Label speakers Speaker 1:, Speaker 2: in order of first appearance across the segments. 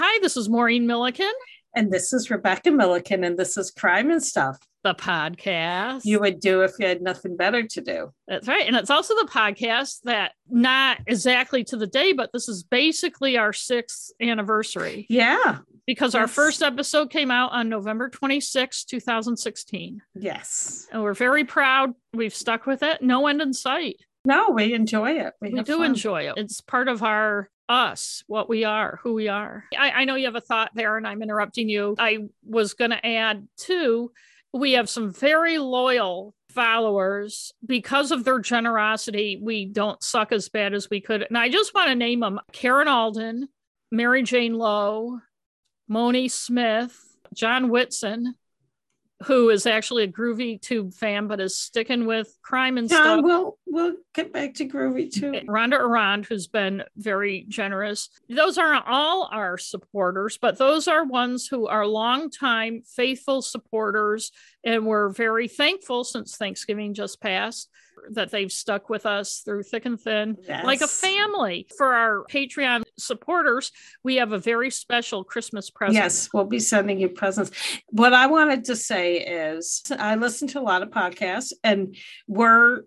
Speaker 1: Hi, this is Maureen Milliken,
Speaker 2: And this is Rebecca Milliken, and this is Crime and Stuff.
Speaker 1: the podcast.
Speaker 2: You would do if you had nothing better to do.
Speaker 1: That's right. And it's also the podcast that not exactly to the day, but this is basically our sixth anniversary
Speaker 2: Yeah.
Speaker 1: because our first episode came out on November 26, 2016.
Speaker 2: Yes.
Speaker 1: And we're very proud. We've stuck with it. No end in sight.
Speaker 2: No, we enjoy it. We,
Speaker 1: we do
Speaker 2: fun.
Speaker 1: enjoy it. It's part of our us, what we are, who we are. I, I know you have a thought there, and I'm interrupting you. I was going to add too, we have some very loyal followers because of their generosity. We don't suck as bad as we could. And I just want to name them Karen Alden, Mary Jane Lowe, Moni Smith, John Whitson. Who is actually a Groovy Tube fan, but is sticking with crime and stuff.
Speaker 2: We'll we'll get back to Groovy too.
Speaker 1: Rhonda Arand, who's been very generous. Those aren't all our supporters, but those are ones who are longtime faithful supporters. And we're very thankful since Thanksgiving just passed that they've stuck with us through thick and thin, like a family. For our Patreon supporters, we have a very special Christmas present.
Speaker 2: Yes, we'll be sending you presents. What I wanted to say is I listen to a lot of podcasts and we're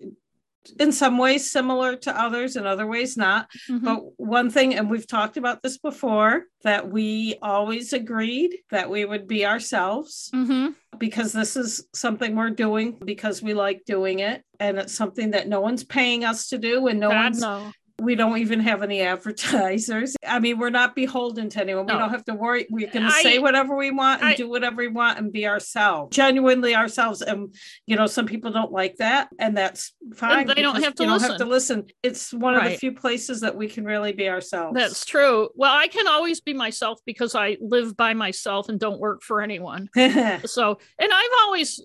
Speaker 2: in some ways similar to others, in other ways not.
Speaker 1: Mhm.
Speaker 2: But one thing, and we've talked about this before, that we always agreed that we would be ourselves
Speaker 1: Mhm.
Speaker 2: because this is something we're doing because we like doing it. And it's something that no one's paying us to do, and no
Speaker 1: God,
Speaker 2: one's
Speaker 1: no.
Speaker 2: We don't even have any advertisers. I mean, we're not beholden to anyone. We don't have to worry. We can
Speaker 1: I-
Speaker 2: say whatever we want and
Speaker 1: I-
Speaker 2: do whatever we want and be ourselves, genuinely ourselves. And you know, some people don't like that, and that's fine.
Speaker 1: they don't have to
Speaker 2: don't have to listen. It's one of the few places that we can really be ourselves.
Speaker 1: That's true. Well, I can always be myself because I live by myself and don't work for anyone. So, and I've always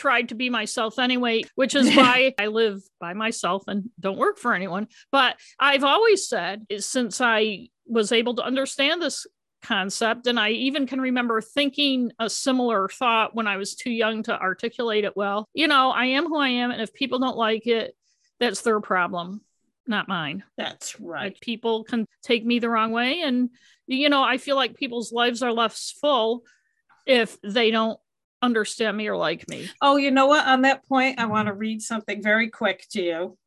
Speaker 1: tried to be myself anyway, which is why I live by myself and don't work for anyone. But I've always said, since I was able to understand this concept, and I even can remember thinking a similar thought when I was too young to articulate it well, you know, I am who I am. And if people don't like it, that's their problem, not mine.
Speaker 2: that's right.
Speaker 1: Like people can take me the wrong way. And, you know, I feel like people's lives are left full if they don't understand me or like me.
Speaker 2: Oh, you know what? On that point, I want to read something very quick to you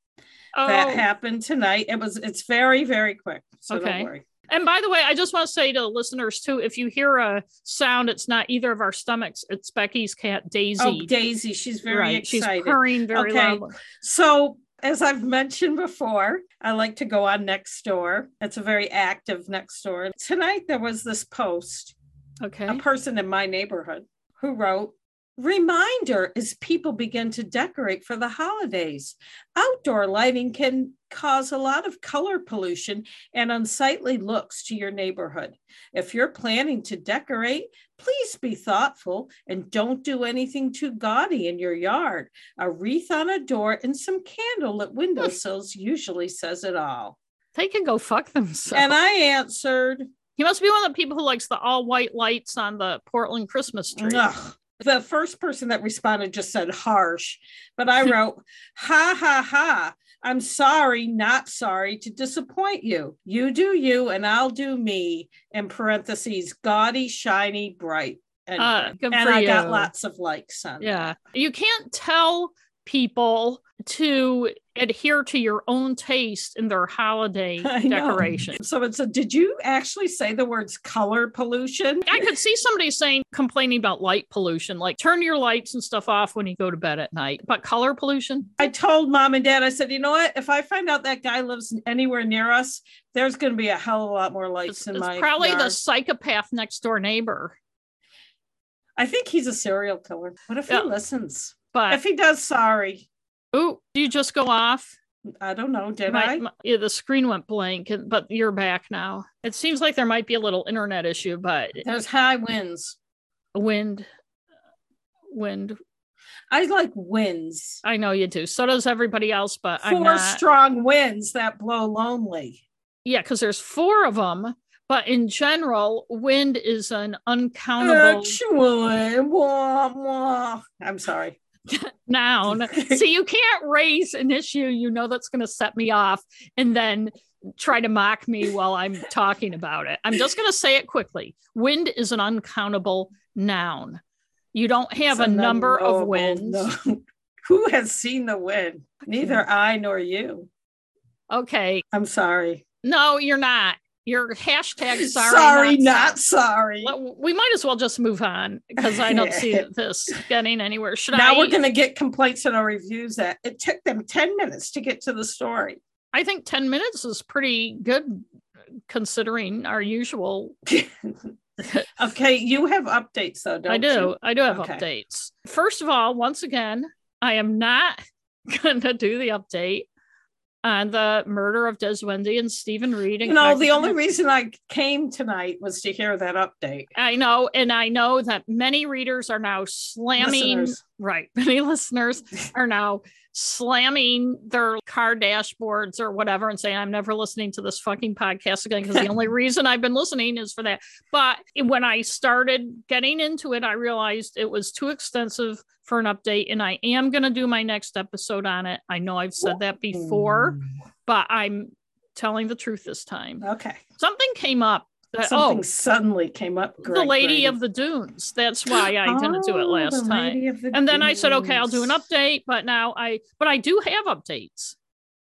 Speaker 1: Oh,
Speaker 2: that happened tonight. It was. It's very, very quick. So
Speaker 1: Okay.
Speaker 2: don't worry.
Speaker 1: and by the way, I just want to say to listeners too if you hear a sound, it's not either of our stomachs, it's Becky's cat, Daisy.
Speaker 2: Oh, Daisy, she's very
Speaker 1: right. She's purring very
Speaker 2: Okay.
Speaker 1: loudly.
Speaker 2: So, as I've mentioned before, I like to go on next door. It's a very active next door. Tonight, there was this post,
Speaker 1: Okay.
Speaker 2: a person in my neighborhood who wrote, Reminder as people begin to decorate for the holidays. Outdoor lighting can cause a lot of color pollution and unsightly looks to your neighborhood. If you're planning to decorate, please be thoughtful and don't do anything too gaudy in your yard. A wreath on a door and some candlelit windowsills hmm. usually says it all.
Speaker 1: They can go fuck themselves.
Speaker 2: And I answered,
Speaker 1: he must be one of the people who likes the all white lights on the Portland Christmas tree.
Speaker 2: Ugh. The first person that responded just said harsh, but I wrote, ha ha ha. I'm sorry, not sorry to disappoint you. You do you, and I'll do me. In parentheses, gaudy, shiny, bright. And,
Speaker 1: Uh,
Speaker 2: and I got lots of likes on that.
Speaker 1: Yeah. You can't tell people to adhere to your own taste in their holiday decorations.
Speaker 2: So it's a, did you actually say the words color pollution?
Speaker 1: I could see somebody saying, complaining about light pollution, like turn your lights and stuff off when you go to bed at night. But color pollution?
Speaker 2: I told mom and dad, I said, you know what? If I find out that guy lives anywhere near us, there's going to be a hell of a lot more lights
Speaker 1: It's,
Speaker 2: in
Speaker 1: it's
Speaker 2: my
Speaker 1: probably the psychopath next door neighbor.
Speaker 2: I think he's a serial killer. What if
Speaker 1: Yeah.
Speaker 2: he listens?
Speaker 1: But
Speaker 2: If he does, sorry.
Speaker 1: oh, you just go off?
Speaker 2: I don't know. Did
Speaker 1: My-
Speaker 2: I?
Speaker 1: my- yeah, the screen went blank, but you're back now. It seems like there might be a little internet issue, but
Speaker 2: There's high winds.
Speaker 1: wind, wind.
Speaker 2: I like winds.
Speaker 1: I know you do. So does everybody else, but I'm
Speaker 2: Four
Speaker 1: not.
Speaker 2: strong winds that blow lonely.
Speaker 1: yeah, because there's four of them. But in general, wind is an uncountable
Speaker 2: Actually, wah, wah. I'm sorry.
Speaker 1: noun. so you can't raise an issue you know that's going to set me off and then try to mock me while I'm talking about it. I'm just going to say it quickly. Wind is an uncountable noun. You don't have it's a number of winds. No.
Speaker 2: Who has seen the wind? Neither I nor you.
Speaker 1: Okay.
Speaker 2: I'm sorry.
Speaker 1: No, you're not. You're hashtag sorry.
Speaker 2: Sorry, not, not sorry.
Speaker 1: We might as well just move on because I don't see this getting anywhere. Should
Speaker 2: now
Speaker 1: I?
Speaker 2: we're going to get complaints in our reviews that it took them 10 minutes to get to the story.
Speaker 1: I think 10 minutes is pretty good considering our usual.
Speaker 2: okay, you have updates though, I
Speaker 1: do.
Speaker 2: You?
Speaker 1: I do have okay. updates. First of all, once again, I am not going to do the update on the murder of Des Wendy and Stephen Reed.
Speaker 2: you know, the only reason I came tonight was to hear that update.
Speaker 1: I know, and I know that many readers are now slamming. Listeners. Right, many listeners are now slamming their car dashboards or whatever and saying, I'm never listening to this fucking podcast again because the only reason I've been listening is for that. But when I started getting into it, I realized it was too extensive for an update and I am going to do my next episode on it. I know I've said that before, but I'm telling the truth this time.
Speaker 2: Okay.
Speaker 1: Something came up Oh.
Speaker 2: Something oh, suddenly came up.
Speaker 1: Greg, the Lady Greg. of the Dunes. That's why I didn't do it oh, last time. The and then I said, okay, I'll do an update. But now I, but I do have updates.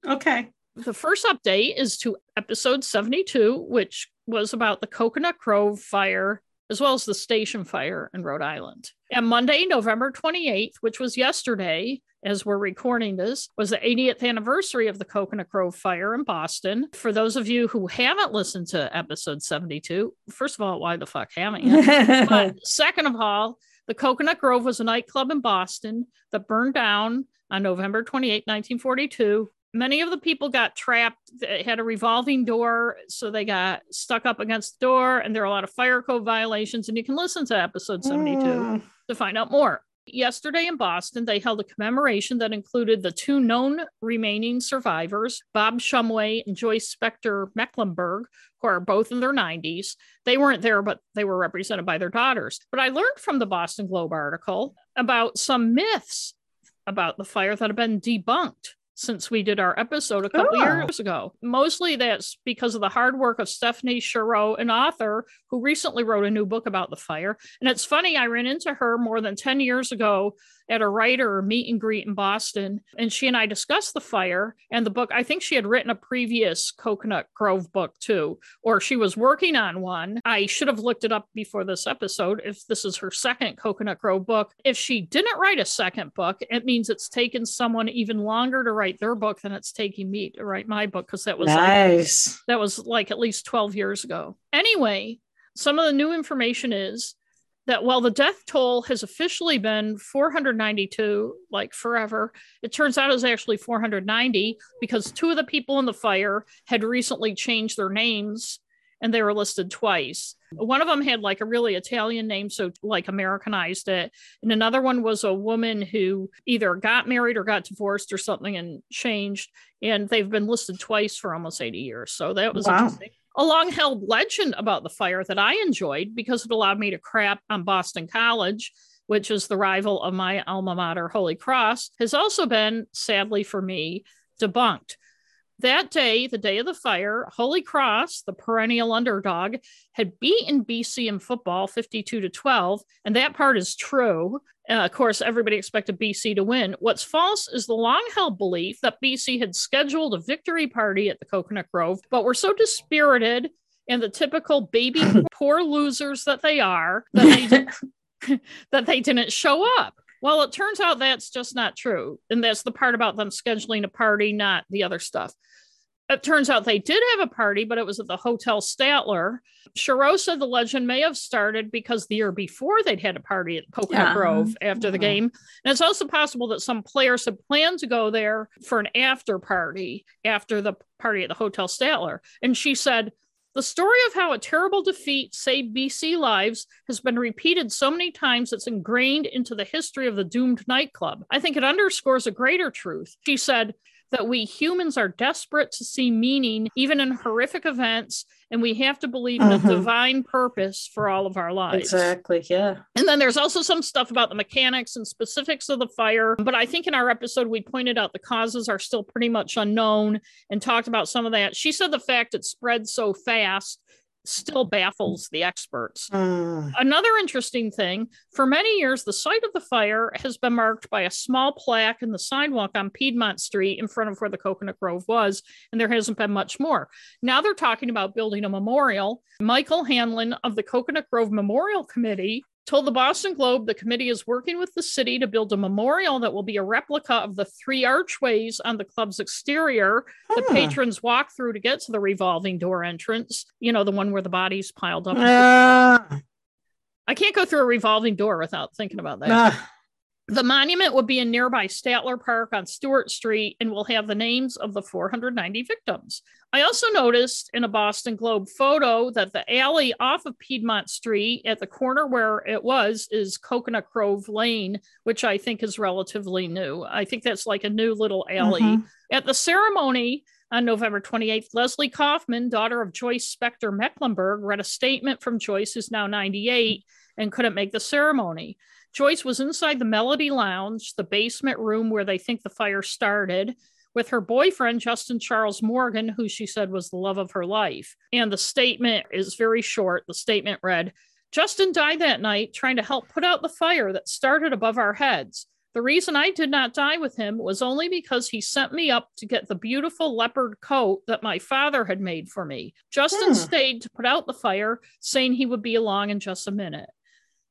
Speaker 2: Okay.
Speaker 1: The first update is to episode 72, which was about the Cocoanut Grove fire as well as the station fire in Rhode Island. And Monday, November 28th, which was yesterday, as we're recording this, was the 80th anniversary of the Cocoanut Grove fire in Boston. For those of you who haven't listened to episode 72, first of all, why the fuck haven't you? but second of all, the Cocoanut Grove was a nightclub in Boston that burned down on November 28, 1942. Many of the people got trapped. It had a revolving door, so they got stuck up against the door, and there are a lot of fire code violations. And you can listen to episode 72 mm. to find out more. Yesterday in Boston, they held a commemoration that included the two known remaining survivors, Bob Shumway and Joyce Spector Mecklenburg, who are both in their 90s. They weren't there, but they were represented by their daughters. But I learned from the Boston Globe article about some myths about the fire that have been debunked since we did our episode a couple oh. years ago. Mostly that's because of the hard work of Stephanie Schorow, an author who recently wrote a new book about the fire. And it's funny, I ran into her more than 10 years ago at a writer meet and greet in Boston. And she and I discussed the fire and the book. I think she had written a previous Cocoanut Grove book too, or she was working on one. I should have looked it up before this episode if this is her second Cocoanut Grove book. If she didn't write a second book, it means it's taken someone even longer to write their book than it's taking me to write my book because that was
Speaker 2: nice.
Speaker 1: Like, that was like at least 12 years ago. Anyway, some of the new information is that while the death toll has officially been 492, like forever, it turns out it was actually 490 because two of the people in the fire had recently changed their names and they were listed twice. One of them had like a really Italian name, so like Americanized it. And another one was a woman who either got married or got divorced or something and changed. And they've been listed twice for almost 80 years. So that was wow. interesting a long held legend about the fire that I enjoyed because it allowed me to crap on Boston College, which is the rival of my alma mater, Holy Cross, has also been, sadly for me, debunked. That day, the day of the fire, Holy Cross, the perennial underdog, had beaten BC in football 52 to 12. And that part is true. Uh, of course, everybody expected BC to win. What's false is the long held belief that BC had scheduled a victory party at the Cocoanut Grove, but were so dispirited and the typical baby poor losers that they are that they, did, that they didn't show up. Well, it turns out that's just not true. And that's the part about them scheduling a party, not the other stuff. It turns out they did have a party, but it was at the Hotel Statler. Schorow said the legend may have started because the year before they'd had a party at Cocoanut yeah. Grove after the mm-hmm. game. And it's also possible that some players had planned to go there for an after party after the party at the Hotel Statler. And she said, the story of how a terrible defeat saved BC lives has been repeated so many times it's ingrained into the history of the doomed nightclub. I think it underscores a greater truth. She said, that we humans are desperate to see meaning even in horrific events and we have to believe in
Speaker 2: Mhm.
Speaker 1: a divine purpose for all of our lives.
Speaker 2: Exactly. Yeah.
Speaker 1: And then there's also some stuff about the mechanics and specifics of the fire. But I think in our episode, we pointed out the causes are still pretty much unknown and talked about some of that. She said the fact it spread so fast still baffles the experts.
Speaker 2: Mm.
Speaker 1: Another interesting thing for many years, the site of the fire has been marked by a small plaque in the sidewalk on Piedmont Street in front of where the Cocoanut Grove was, and there hasn't been much more. Now they're talking about building a memorial. Michael Hanlon of the Cocoanut Grove Memorial Committee told the Boston Globe the committee is working with the city to build a memorial that will be a replica of the three archways on the club's exterior the
Speaker 2: Huh.
Speaker 1: patrons walk through to get to the revolving door entrance, you know, the one where the bodies piled up.
Speaker 2: Ah,
Speaker 1: I can't go through a revolving door without thinking about that.
Speaker 2: ah.
Speaker 1: The monument will be in nearby Statler Park on Stuart Street and will have the names of the 490 victims. I also noticed in a Boston Globe photo that the alley off of Piedmont Street at the corner where it was is Cocoanut Grove Lane, which I think is relatively new. I think that's like a new little alley.
Speaker 2: Mhm.
Speaker 1: At the ceremony on November 28th, Leslie Kaufman, daughter of Joyce Spector Mecklenburg, read a statement from Joyce, who's now 98 and couldn't make the ceremony. Joyce was inside the Melody Lounge, the basement room where they think the fire started, with her boyfriend, Justin Charles Morgan, who she said was the love of her life. And the statement is very short. The statement read Justin died that night trying to help put out the fire that started above our heads. The reason I did not die with him was only because he sent me up to get the beautiful leopard coat that my father had made for me. Justin
Speaker 2: Hmm.
Speaker 1: stayed to put out the fire, saying he would be along in just a minute.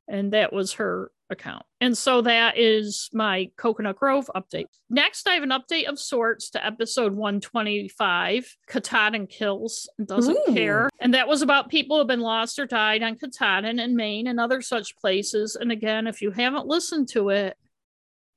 Speaker 1: And that was her account. And so that is my Cocoanut Grove update. Next, I have an update of sorts to episode 125 Katahdin Kills and Doesn't
Speaker 2: Ooh.
Speaker 1: Care. And that was about people who have been lost or died on Katahdin and Maine and other such places. And again, if you haven't listened to it,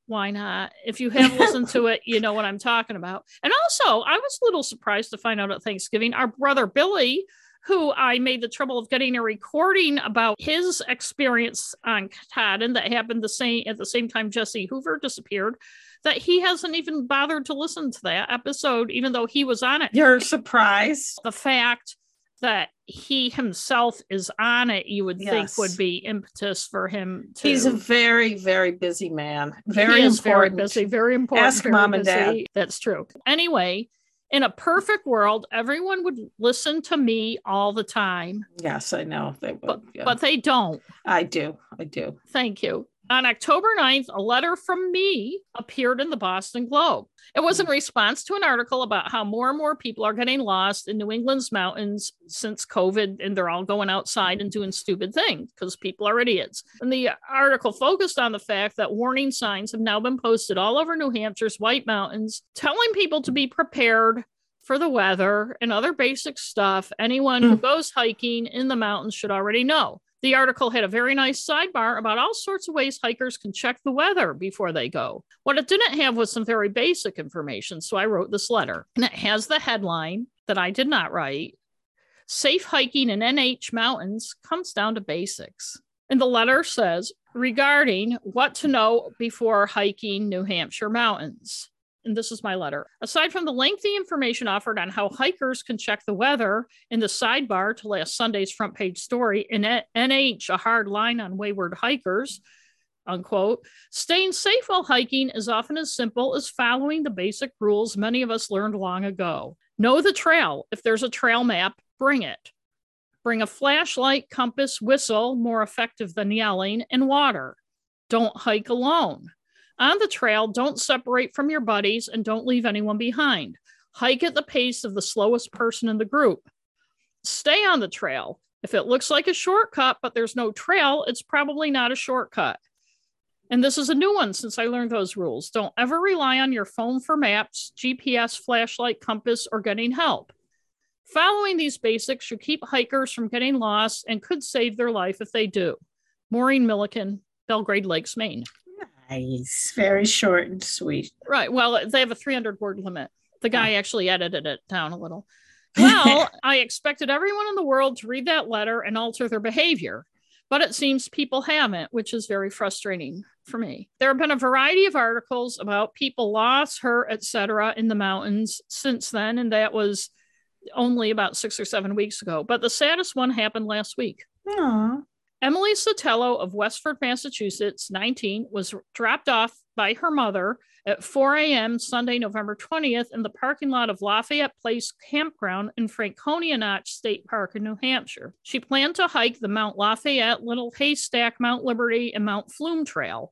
Speaker 1: why not? If you have listened to it, you know what I'm talking about. And also, I was a little surprised to find out at Thanksgiving, our brother Billy, who I made the trouble of getting a recording about his experience on Katahdin that happened the same at the same time Jesse Hoover disappeared, that he hasn't even bothered to listen to that episode, even though he was on it.
Speaker 2: You're surprised.
Speaker 1: The fact that he himself is on it, you would think would be impetus for him to
Speaker 2: He's a very, very busy man. Very
Speaker 1: is very
Speaker 2: important.
Speaker 1: busy, very important.
Speaker 2: Ask
Speaker 1: very
Speaker 2: mom and dad.
Speaker 1: That's true. Anyway, in a perfect world, everyone would listen to me all the time,
Speaker 2: Yes, I know they would. yeah.
Speaker 1: but they don't.
Speaker 2: I do. I do.
Speaker 1: Thank you. On October 9th, a letter from me appeared in the Boston Globe. It was in response to an article about how more and more people are getting lost in New England's mountains since COVID and they're all going outside and doing stupid things because people are idiots. And the article focused on the fact that warning signs have now been posted all over New Hampshire's White Mountains, telling people to be prepared for the weather and other basic stuff anyone who
Speaker 2: Hmm.
Speaker 1: goes hiking in the mountains should already know. The article had a very nice sidebar about all sorts of ways hikers can check the weather before they go. What it didn't have was some very basic information, so I wrote this letter. And it has the headline that I did not write Safe hiking in NH mountains comes down to basics. And the letter says regarding what to know before hiking New Hampshire mountains. And this is my letter. Aside from the lengthy information offered on how hikers can check the weather in the sidebar to last Sunday's front page story in NH, a hard line on wayward hikers, unquote, staying safe while hiking is often as simple as following the basic rules many of us learned long ago. Know the trail. If there's a trail map, bring it. Bring a flashlight, compass, whistle, more effective than yelling, and water. Don't hike alone. On the trail, don't separate from your buddies and don't leave anyone behind. Hike at the pace of the slowest person in the group. Stay on the trail. If it looks like a shortcut, but there's no trail, it's probably not a shortcut. And this is a new one since I learned those rules. Don't ever rely on your phone for maps, GPS, flashlight, compass, or getting help. Following these basics should keep hikers from getting lost and could save their life if they do. Maureen Milliken, Belgrade Lakes, Maine.
Speaker 2: Nice. Very short and sweet.
Speaker 1: Right. Well, they have a 300 word limit. The guy actually edited it down a little. Well, I expected everyone in the world to read that letter and alter their behavior, but it seems people haven't, which is very frustrating. for me. There have been a variety of articles about people lost, hurt, etc. in the mountains since then, and that was only about six or seven weeks ago. But the saddest one happened last week.
Speaker 2: Aww.
Speaker 1: Emily Sotelo of Westford, Massachusetts, 19, was dropped off by her mother at 4 a.m. Sunday, November 20th, in the parking lot of Lafayette Place Campground in Franconia Notch State Park in New Hampshire. She planned to hike the Mount Lafayette, Little Haystack, Mount Liberty, and Mount Flume Trail.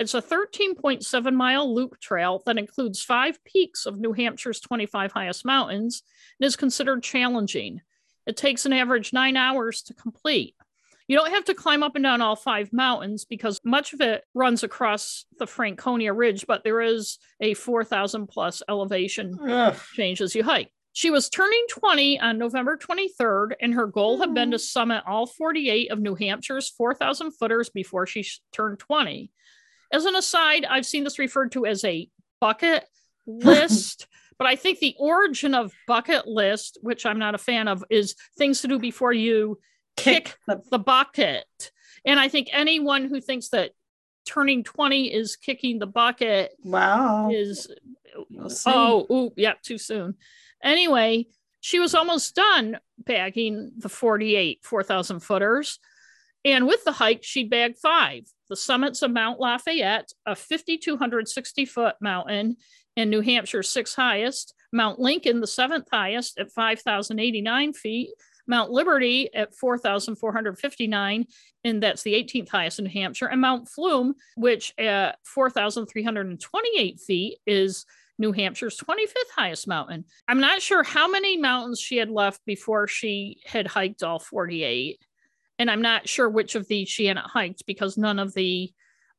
Speaker 1: It's a 13.7 mile loop trail that includes five peaks of New Hampshire's 25 highest mountains and is considered challenging. It takes an average nine hours to complete. You don't have to climb up and down all five mountains because much of it runs across the Franconia Ridge, but there is a 4,000 plus elevation Ugh. change as you hike. She was turning 20 on November 23rd, and her goal had been to summit all 48 of New Hampshire's 4,000 footers before she turned 20. As an aside, I've seen this referred to as a bucket list. but I think the origin of bucket list, which I'm not a fan of, is things to do before you kick the, the bucket. And I think anyone who thinks that turning 20 is kicking the bucket
Speaker 2: wow.
Speaker 1: is we'll oh ooh, yeah too soon. Anyway she was almost done bagging the 48 4000 footers. And with the hike she bagged five the summits of mount lafayette a 5260 foot mountain in new hampshire's sixth highest mount lincoln the seventh highest at 5089 feet Mount Liberty at 4,459, and that's the 18th highest in New Hampshire, and Mount Flume, which at 4,328 feet is New Hampshire's 25th highest mountain. I'm not sure how many mountains she had left before she had hiked all 48. And I'm not sure which of these she hadn't hiked because none of the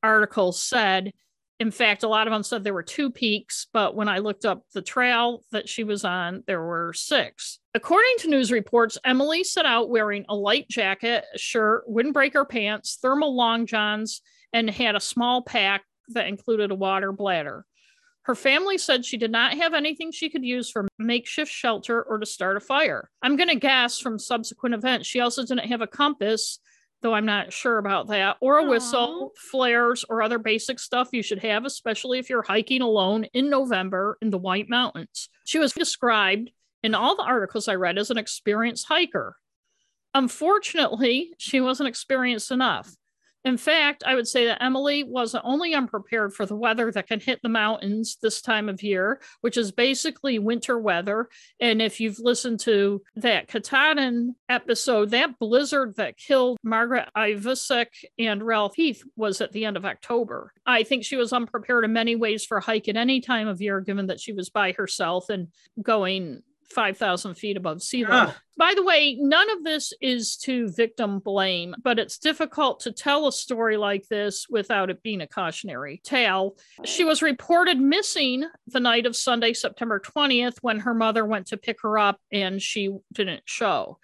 Speaker 1: articles said in fact, a lot of them said there were two peaks, but when I looked up the trail that she was on, there were six. According to news reports, Emily set out wearing a light jacket, shirt, windbreaker pants, thermal long johns, and had a small pack that included a water bladder. Her family said she did not have anything she could use for makeshift shelter or to start a fire. I'm going to guess from subsequent events, she also didn't have a compass though I'm not sure about that, or a Aww. whistle, flares, or other basic stuff you should have, especially if you're hiking alone in November in the White Mountains. She was described in all the articles I read as an experienced hiker. Unfortunately, she wasn't experienced enough. In fact, I would say that Emily wasn't only unprepared for the weather that can hit the mountains this time of year, which is basically winter weather. And if you've listened to that Katahdin episode, that blizzard that killed Margaret Ivusic and Ralph Heath was at the end of October. I think she was unprepared in many ways for a hike at any time of year, given that she was by herself and going 5,000 feet above sea ah. level. By the way, none of this is to victim blame, but it's difficult to tell a story like this without it being a cautionary tale. She was reported missing the night of Sunday, September 20th, when her mother went to pick her up and she didn't show.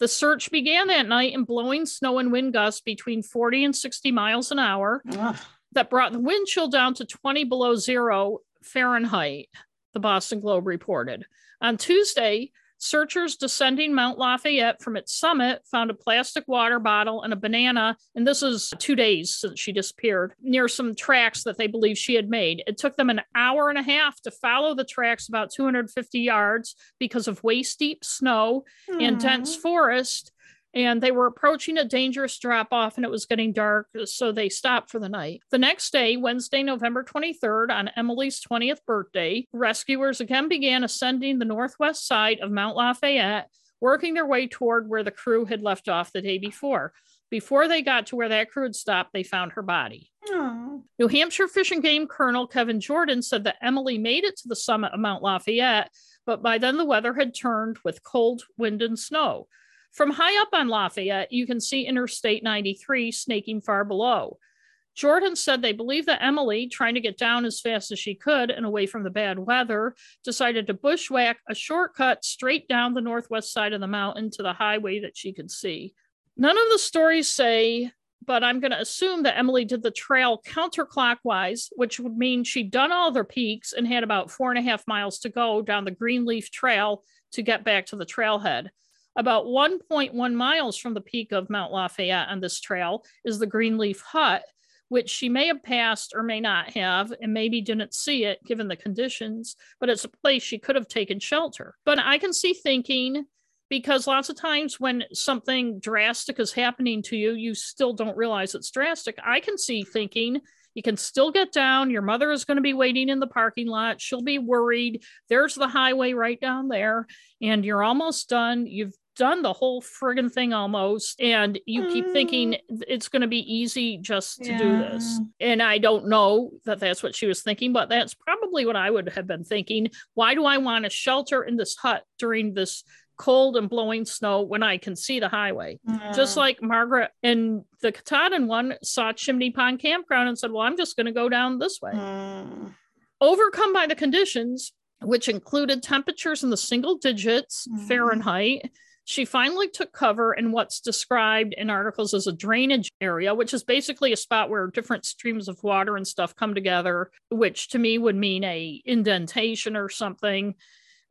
Speaker 1: The search began that night in blowing snow and wind gusts between 40 and 60 miles an hour Ugh. that brought the wind chill down to 20 below zero Fahrenheit, the Boston Globe reported. On Tuesday, searchers descending Mount Lafayette from its summit found a plastic water bottle and a banana, and this is two days since she disappeared, near some tracks that they believe she had made. It took them an hour and a half to follow the tracks about 250 yards because of waist deep snow Aww. and dense forest and they were approaching a dangerous drop off and it was getting dark, so they stopped for the night. The next day, Wednesday, November 23rd, on Emily's 20th birthday, rescuers again began ascending the northwest side of Mount Lafayette, working their way toward where the crew had left off the day before. Before they got to where that crew had stopped, they found her body. Aww. New Hampshire Fish and Game Colonel Kevin Jordan said that Emily made it to the summit of Mount Lafayette, but by then the weather had turned with cold wind and snow. From high up on Lafayette, you can see Interstate 93 snaking far below. Jordan said they believe that Emily, trying to get down as fast as she could and away from the bad weather, decided to bushwhack a shortcut straight down the northwest side of the mountain to the highway that she could see. None of the stories say, but I'm going to assume that Emily did the trail counterclockwise, which would mean she'd done all their peaks and had about four and a half miles to go down the Greenleaf Trail to get back to the trailhead. About 1.1 miles from the peak of Mount Lafayette on this trail is the Greenleaf Hut, which she may have passed or may not have, and maybe didn't see it given the conditions, but it's a place she could have taken shelter. But I can see thinking, because lots of times when something drastic is happening to you, you still don't realize it's drastic. I can see thinking, you can still get down. Your mother is going to be waiting in the parking lot. She'll be worried. There's the highway right down there, and you're almost done. You've done the whole friggin' thing almost, and you mm. keep thinking mm. it's going to be easy just to yeah. do this. And I don't know that that's what she was thinking, but that's probably what I would have been thinking. Why do I want to shelter in this hut during this cold and blowing snow when I can see the highway. Mm. Just like Margaret and the Katahdin one saw Chimney Pond Campground and said, Well, I'm just going to go down this way. Mm. Overcome by the conditions, which included temperatures in the single digits mm. Fahrenheit, she finally took cover in what's described in articles as a drainage area, which is basically a spot where different streams of water and stuff come together, which to me would mean a indentation or something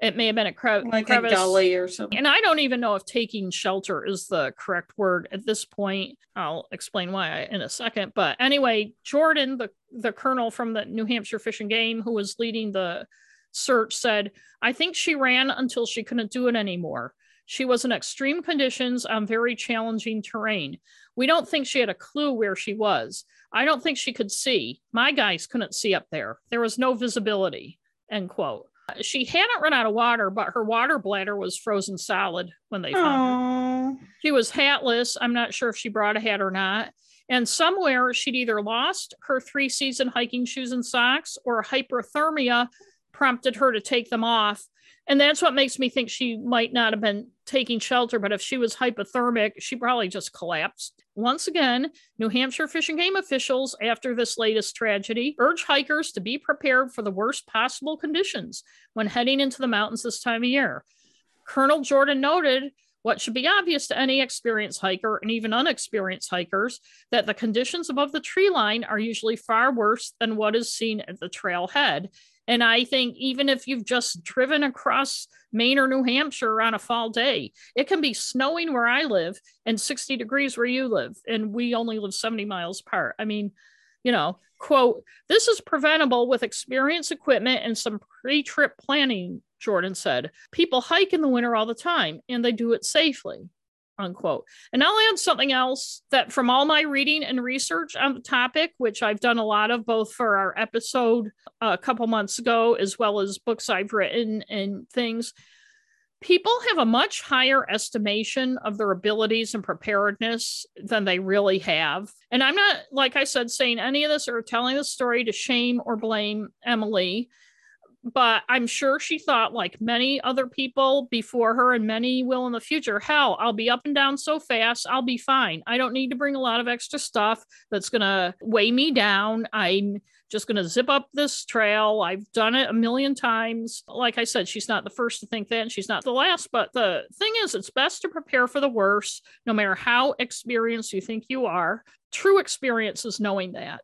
Speaker 1: it may have been a cre-
Speaker 2: like
Speaker 1: crevice.
Speaker 2: a gully or something.
Speaker 1: And I don't even know if taking shelter is the correct word at this point. I'll explain why in a second. But anyway, Jordan, the, the colonel from the New Hampshire Fish and Game who was leading the search, said, I think she ran until she couldn't do it anymore. She was in extreme conditions on very challenging terrain. We don't think she had a clue where she was. I don't think she could see. My guys couldn't see up there. There was no visibility. End quote she hadn't run out of water, but her water bladder was frozen solid when they found her. She was hatless. I'm not sure if she brought a hat or not. And somewhere she'd either lost her three season hiking shoes and socks or hypothermia prompted her to take them off and that's what makes me think she might not have been taking shelter, but if she was hypothermic, she probably just collapsed. Once again, New Hampshire Fish and Game officials, after this latest tragedy, urge hikers to be prepared for the worst possible conditions when heading into the mountains this time of year. Colonel Jordan noted what should be obvious to any experienced hiker and even unexperienced hikers that the conditions above the tree line are usually far worse than what is seen at the trailhead and I think even if you've just driven across Maine or New Hampshire on a fall day, it can be snowing where I live and 60 degrees where you live. And we only live 70 miles apart. I mean, you know, quote, this is preventable with experienced equipment and some pre trip planning, Jordan said. People hike in the winter all the time and they do it safely unquote. And I'll add something else that from all my reading and research on the topic, which I've done a lot of both for our episode a couple months ago, as well as books I've written and things, people have a much higher estimation of their abilities and preparedness than they really have. And I'm not, like I said, saying any of this or telling the story to shame or blame Emily but I'm sure she thought, like many other people before her and many will in the future, hell, I'll be up and down so fast, I'll be fine. I don't need to bring a lot of extra stuff that's going to weigh me down. I'm just going to zip up this trail. I've done it a million times. Like I said, she's not the first to think that, and she's not the last. But the thing is, it's best to prepare for the worst, no matter how experienced you think you are. True experience is knowing that.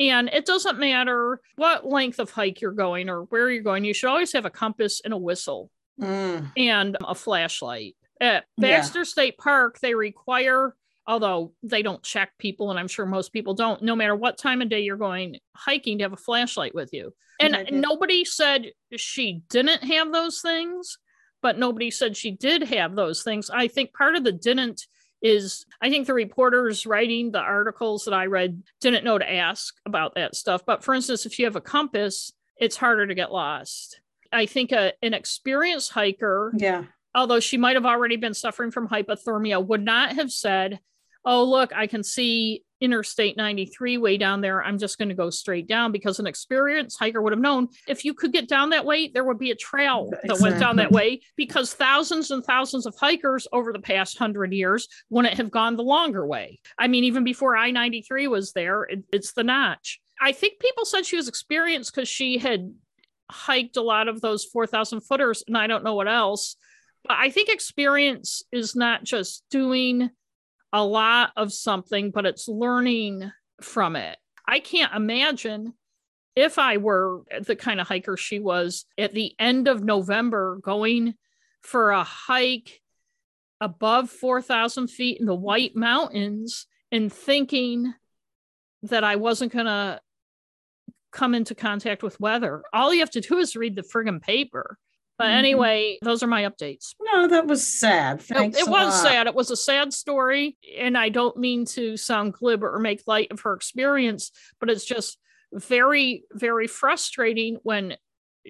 Speaker 1: And it doesn't matter what length of hike you're going or where you're going, you should always have a compass and a whistle mm. and a flashlight. At Baxter yeah. State Park, they require, although they don't check people, and I'm sure most people don't, no matter what time of day you're going hiking, to have a flashlight with you. And nobody said she didn't have those things, but nobody said she did have those things. I think part of the didn't is I think the reporters writing the articles that I read didn't know to ask about that stuff. But for instance, if you have a compass, it's harder to get lost. I think a, an experienced hiker,
Speaker 2: yeah,
Speaker 1: although she might have already been suffering from hypothermia, would not have said, Oh, look, I can see Interstate 93 way down there. I'm just going to go straight down because an experienced hiker would have known if you could get down that way, there would be a trail that exactly. went down that way because thousands and thousands of hikers over the past hundred years wouldn't have gone the longer way. I mean, even before I 93 was there, it, it's the notch. I think people said she was experienced because she had hiked a lot of those 4,000 footers, and I don't know what else. But I think experience is not just doing a lot of something, but it's learning from it. I can't imagine if I were the kind of hiker she was at the end of November going for a hike above 4,000 feet in the White Mountains and thinking that I wasn't going to come into contact with weather. All you have to do is read the friggin' paper. But mm-hmm. anyway, those are my updates.
Speaker 2: No, that was sad. Thanks
Speaker 1: it, it was lot. sad. It was a sad story. And I don't mean to sound glib or make light of her experience, but it's just very, very frustrating when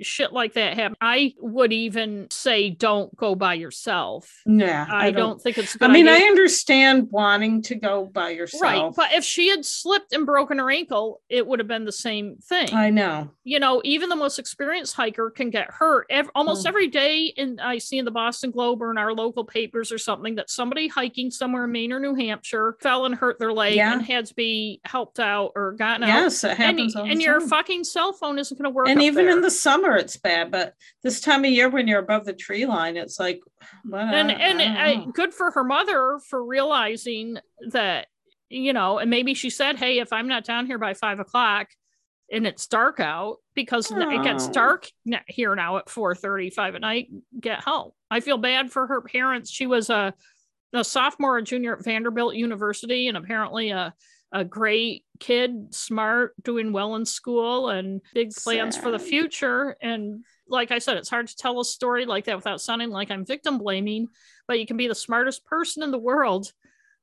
Speaker 1: shit like that happen. I would even say don't go by yourself.
Speaker 2: Yeah.
Speaker 1: I, I don't, don't, think it's
Speaker 2: I mean, idea. I understand wanting to go by yourself. Right.
Speaker 1: But if she had slipped and broken her ankle, it would have been the same thing.
Speaker 2: I know.
Speaker 1: You know, even the most experienced hiker can get hurt. Every, almost oh. every day in I see in the Boston Globe or in our local papers or something that somebody hiking somewhere in Maine or New Hampshire fell and hurt their leg yeah. and had to be helped out or gotten
Speaker 2: yes,
Speaker 1: out.
Speaker 2: Yes, it happens.
Speaker 1: And, and your fucking cell phone isn't going to work.
Speaker 2: And even
Speaker 1: there.
Speaker 2: in the summer summer it's bad, but this time of year when you're above the tree line, it's like,
Speaker 1: well, and and I, good for her mother for realizing that you know, and maybe she said, "Hey, if I'm not down here by five o'clock." And it's dark out because oh. it gets oh. dark here now at 4 35 at night. Get help. I feel bad for her parents. She was a, a sophomore and junior at Vanderbilt University, and apparently a a great kid, smart, doing well in school, and big plans Sad. for the future. And like I said, it's hard to tell a story like that without sounding like I'm victim blaming, but you can be the smartest person in the world.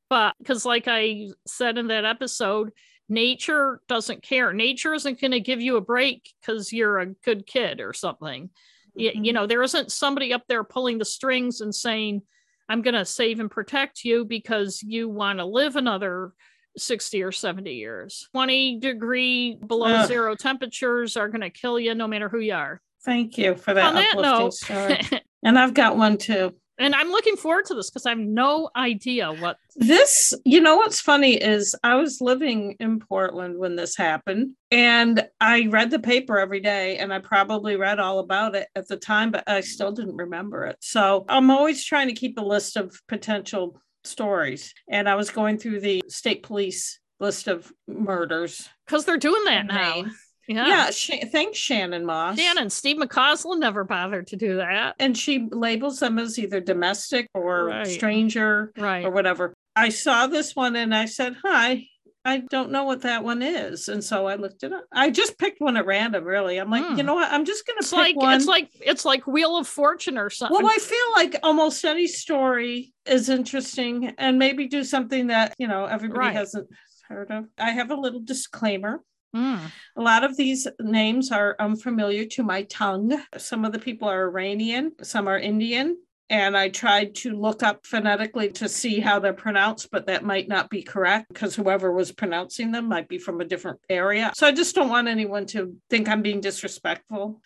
Speaker 1: But because, like I said in that episode, nature doesn't care. Nature isn't going to give you a break because you're a good kid or something. Mm-hmm. You, you know, there isn't somebody up there pulling the strings and saying, I'm going to save and protect you because you want to live another 60 or 70 years. 20 degree below Ugh. zero temperatures are going to kill you no matter who you are.
Speaker 2: Thank you for that. On that note, and I've got one too.
Speaker 1: And I'm looking forward to this because I have no idea what
Speaker 2: this, you know, what's funny is I was living in Portland when this happened, and I read the paper every day, and I probably read all about it at the time, but I still didn't remember it. So I'm always trying to keep a list of potential stories. And I was going through the state police list of murders.
Speaker 1: Because they're doing that now.
Speaker 2: Yeah. Yeah. Thanks, Shannon Moss.
Speaker 1: Shannon, Steve McCausland never bothered to do that.
Speaker 2: And she labels them as either domestic or right. stranger
Speaker 1: right.
Speaker 2: or whatever. I saw this one and I said, Hi, I don't know what that one is. And so I looked it up. I just picked one at random, really. I'm like, you hmm. know what? I'm just gonna
Speaker 1: it's
Speaker 2: pick
Speaker 1: like
Speaker 2: one.
Speaker 1: It's like it's like Wheel of Fortune or something.
Speaker 2: Well, I feel like almost any story is interesting and maybe do something that you know everybody right. hasn't heard of. I have a little disclaimer.
Speaker 1: Mm.
Speaker 2: A lot of these names are unfamiliar to my tongue. Some of the people are Iranian, some are Indian, and I tried to look up phonetically to see how they're pronounced, but that might not be correct because whoever was pronouncing them might be from a different area. So I just don't want anyone to think I'm being disrespectful.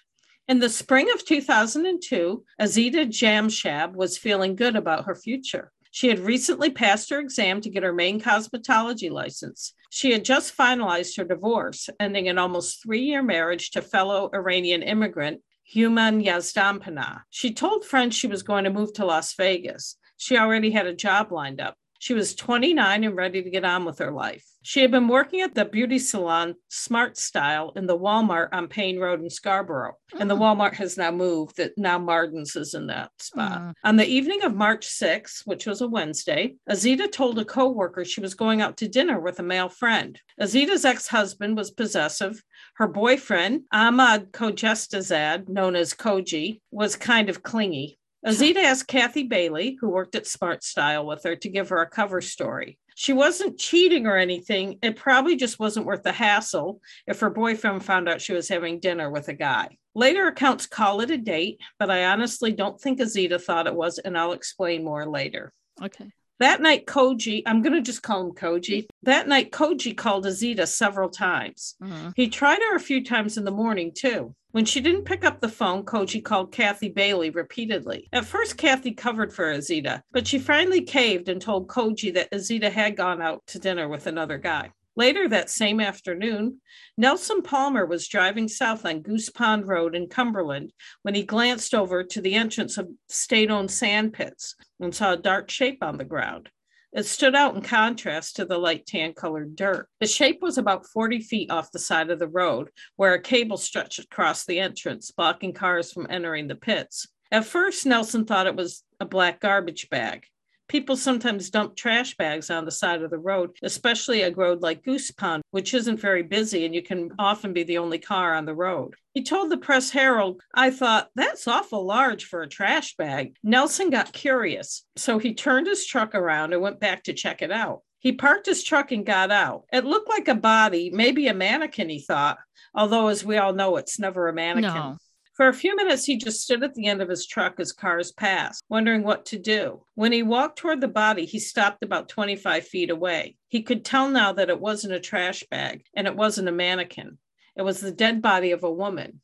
Speaker 2: In the spring of 2002, Azita Jamshab was feeling good about her future. She had recently passed her exam to get her main cosmetology license. She had just finalized her divorce, ending an almost three year marriage to fellow Iranian immigrant Human Yazdanpana. She told friends she was going to move to Las Vegas. She already had a job lined up. She was 29 and ready to get on with her life. She had been working at the beauty salon Smart Style in the Walmart on Payne Road in Scarborough. And the mm. Walmart has now moved, that now Martin's is in that spot. Mm. On the evening of March 6th, which was a Wednesday, Azita told a coworker she was going out to dinner with a male friend. Azita's ex-husband was possessive her boyfriend, Ahmad Kojestazad, known as Koji, was kind of clingy. Azita asked Kathy Bailey, who worked at Smart Style with her, to give her a cover story. She wasn't cheating or anything. It probably just wasn't worth the hassle if her boyfriend found out she was having dinner with a guy. Later accounts call it a date, but I honestly don't think Azita thought it was, and I'll explain more later.
Speaker 1: Okay.
Speaker 2: That night, Koji, I'm going to just call him Koji. That night, Koji called Azita several times. Mm-hmm. He tried her a few times in the morning, too. When she didn't pick up the phone, Koji called Kathy Bailey repeatedly. At first, Kathy covered for Azita, but she finally caved and told Koji that Azita had gone out to dinner with another guy. Later that same afternoon, Nelson Palmer was driving south on Goose Pond Road in Cumberland when he glanced over to the entrance of state owned sand pits and saw a dark shape on the ground. It stood out in contrast to the light tan colored dirt. The shape was about 40 feet off the side of the road, where a cable stretched across the entrance, blocking cars from entering the pits. At first, Nelson thought it was a black garbage bag. People sometimes dump trash bags on the side of the road, especially a road like Goose Pond, which isn't very busy and you can often be the only car on the road. He told the Press Herald, I thought, that's awful large for a trash bag. Nelson got curious, so he turned his truck around and went back to check it out. He parked his truck and got out. It looked like a body, maybe a mannequin, he thought, although, as we all know, it's never a mannequin. No. For a few minutes, he just stood at the end of his truck as cars passed, wondering what to do. When he walked toward the body, he stopped about 25 feet away. He could tell now that it wasn't a trash bag and it wasn't a mannequin. It was the dead body of a woman.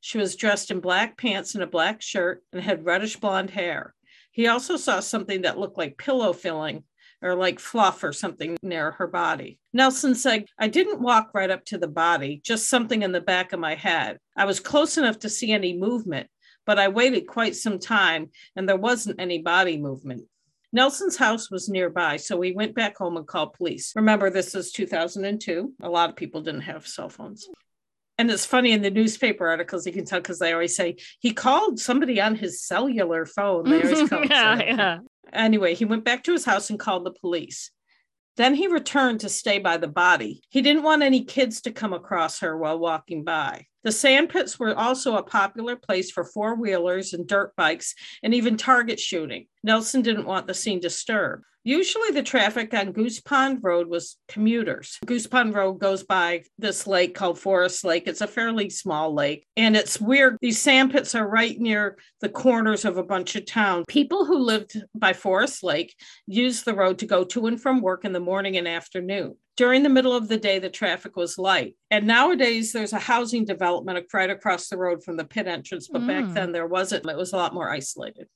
Speaker 2: She was dressed in black pants and a black shirt and had reddish blonde hair. He also saw something that looked like pillow filling or like fluff or something near her body. Nelson said, I didn't walk right up to the body, just something in the back of my head. I was close enough to see any movement, but I waited quite some time and there wasn't any body movement. Nelson's house was nearby, so we went back home and called police. Remember, this is 2002. A lot of people didn't have cell phones. And it's funny in the newspaper articles, you can tell because they always say he called somebody on his cellular phone. They always call yeah, yeah. Anyway, he went back to his house and called the police. Then he returned to stay by the body. He didn't want any kids to come across her while walking by. The sandpits were also a popular place for four wheelers and dirt bikes and even target shooting. Nelson didn't want the scene disturbed. Usually, the traffic on Goose Pond Road was commuters. Goose Pond Road goes by this lake called Forest Lake. It's a fairly small lake, and it's weird. These sand pits are right near the corners of a bunch of towns. People who lived by Forest Lake used the road to go to and from work in the morning and afternoon. During the middle of the day, the traffic was light. And nowadays, there's a housing development right across the road from the pit entrance, but mm. back then there wasn't. It was a lot more isolated.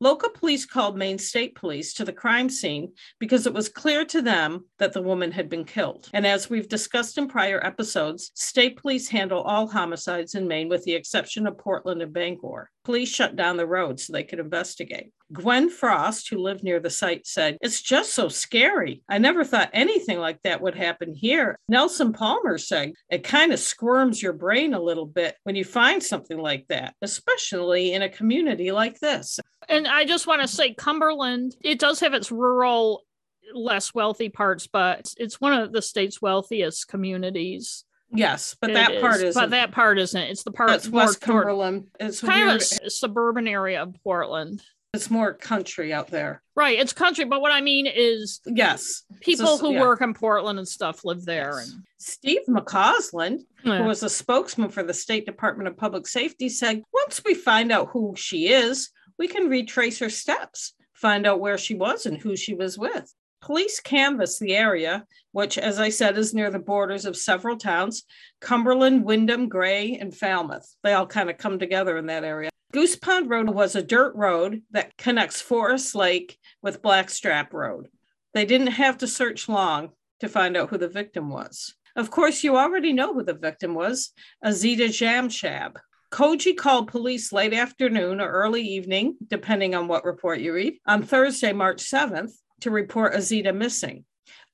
Speaker 2: Local police called Maine State Police to the crime scene because it was clear to them that the woman had been killed. And as we've discussed in prior episodes, state police handle all homicides in Maine with the exception of Portland and Bangor. Police shut down the road so they could investigate. Gwen Frost, who lived near the site, said, It's just so scary. I never thought anything like that would happen here. Nelson Palmer said, It kind of squirms your brain a little bit when you find something like that, especially in a community like this.
Speaker 1: And I just want to say, Cumberland, it does have its rural, less wealthy parts, but it's one of the state's wealthiest communities.
Speaker 2: Yes, but it that is. part isn't.
Speaker 1: but that part isn't. It's the part
Speaker 2: that's West Cumberland.
Speaker 1: It's kind weird. of a suburban area of Portland.
Speaker 2: It's more country out there.
Speaker 1: Right, it's country, but what I mean is
Speaker 2: yes,
Speaker 1: people who yeah. work in Portland and stuff live there. Yes. And
Speaker 2: Steve McCausland, yeah. who was a spokesman for the State Department of Public Safety, said once we find out who she is, we can retrace her steps, find out where she was and who she was with. Police canvassed the area, which, as I said, is near the borders of several towns Cumberland, Windham, Gray, and Falmouth. They all kind of come together in that area. Goose Pond Road was a dirt road that connects Forest Lake with Blackstrap Road. They didn't have to search long to find out who the victim was. Of course, you already know who the victim was Azita Jamshab. Koji called police late afternoon or early evening, depending on what report you read, on Thursday, March 7th to report Azita missing.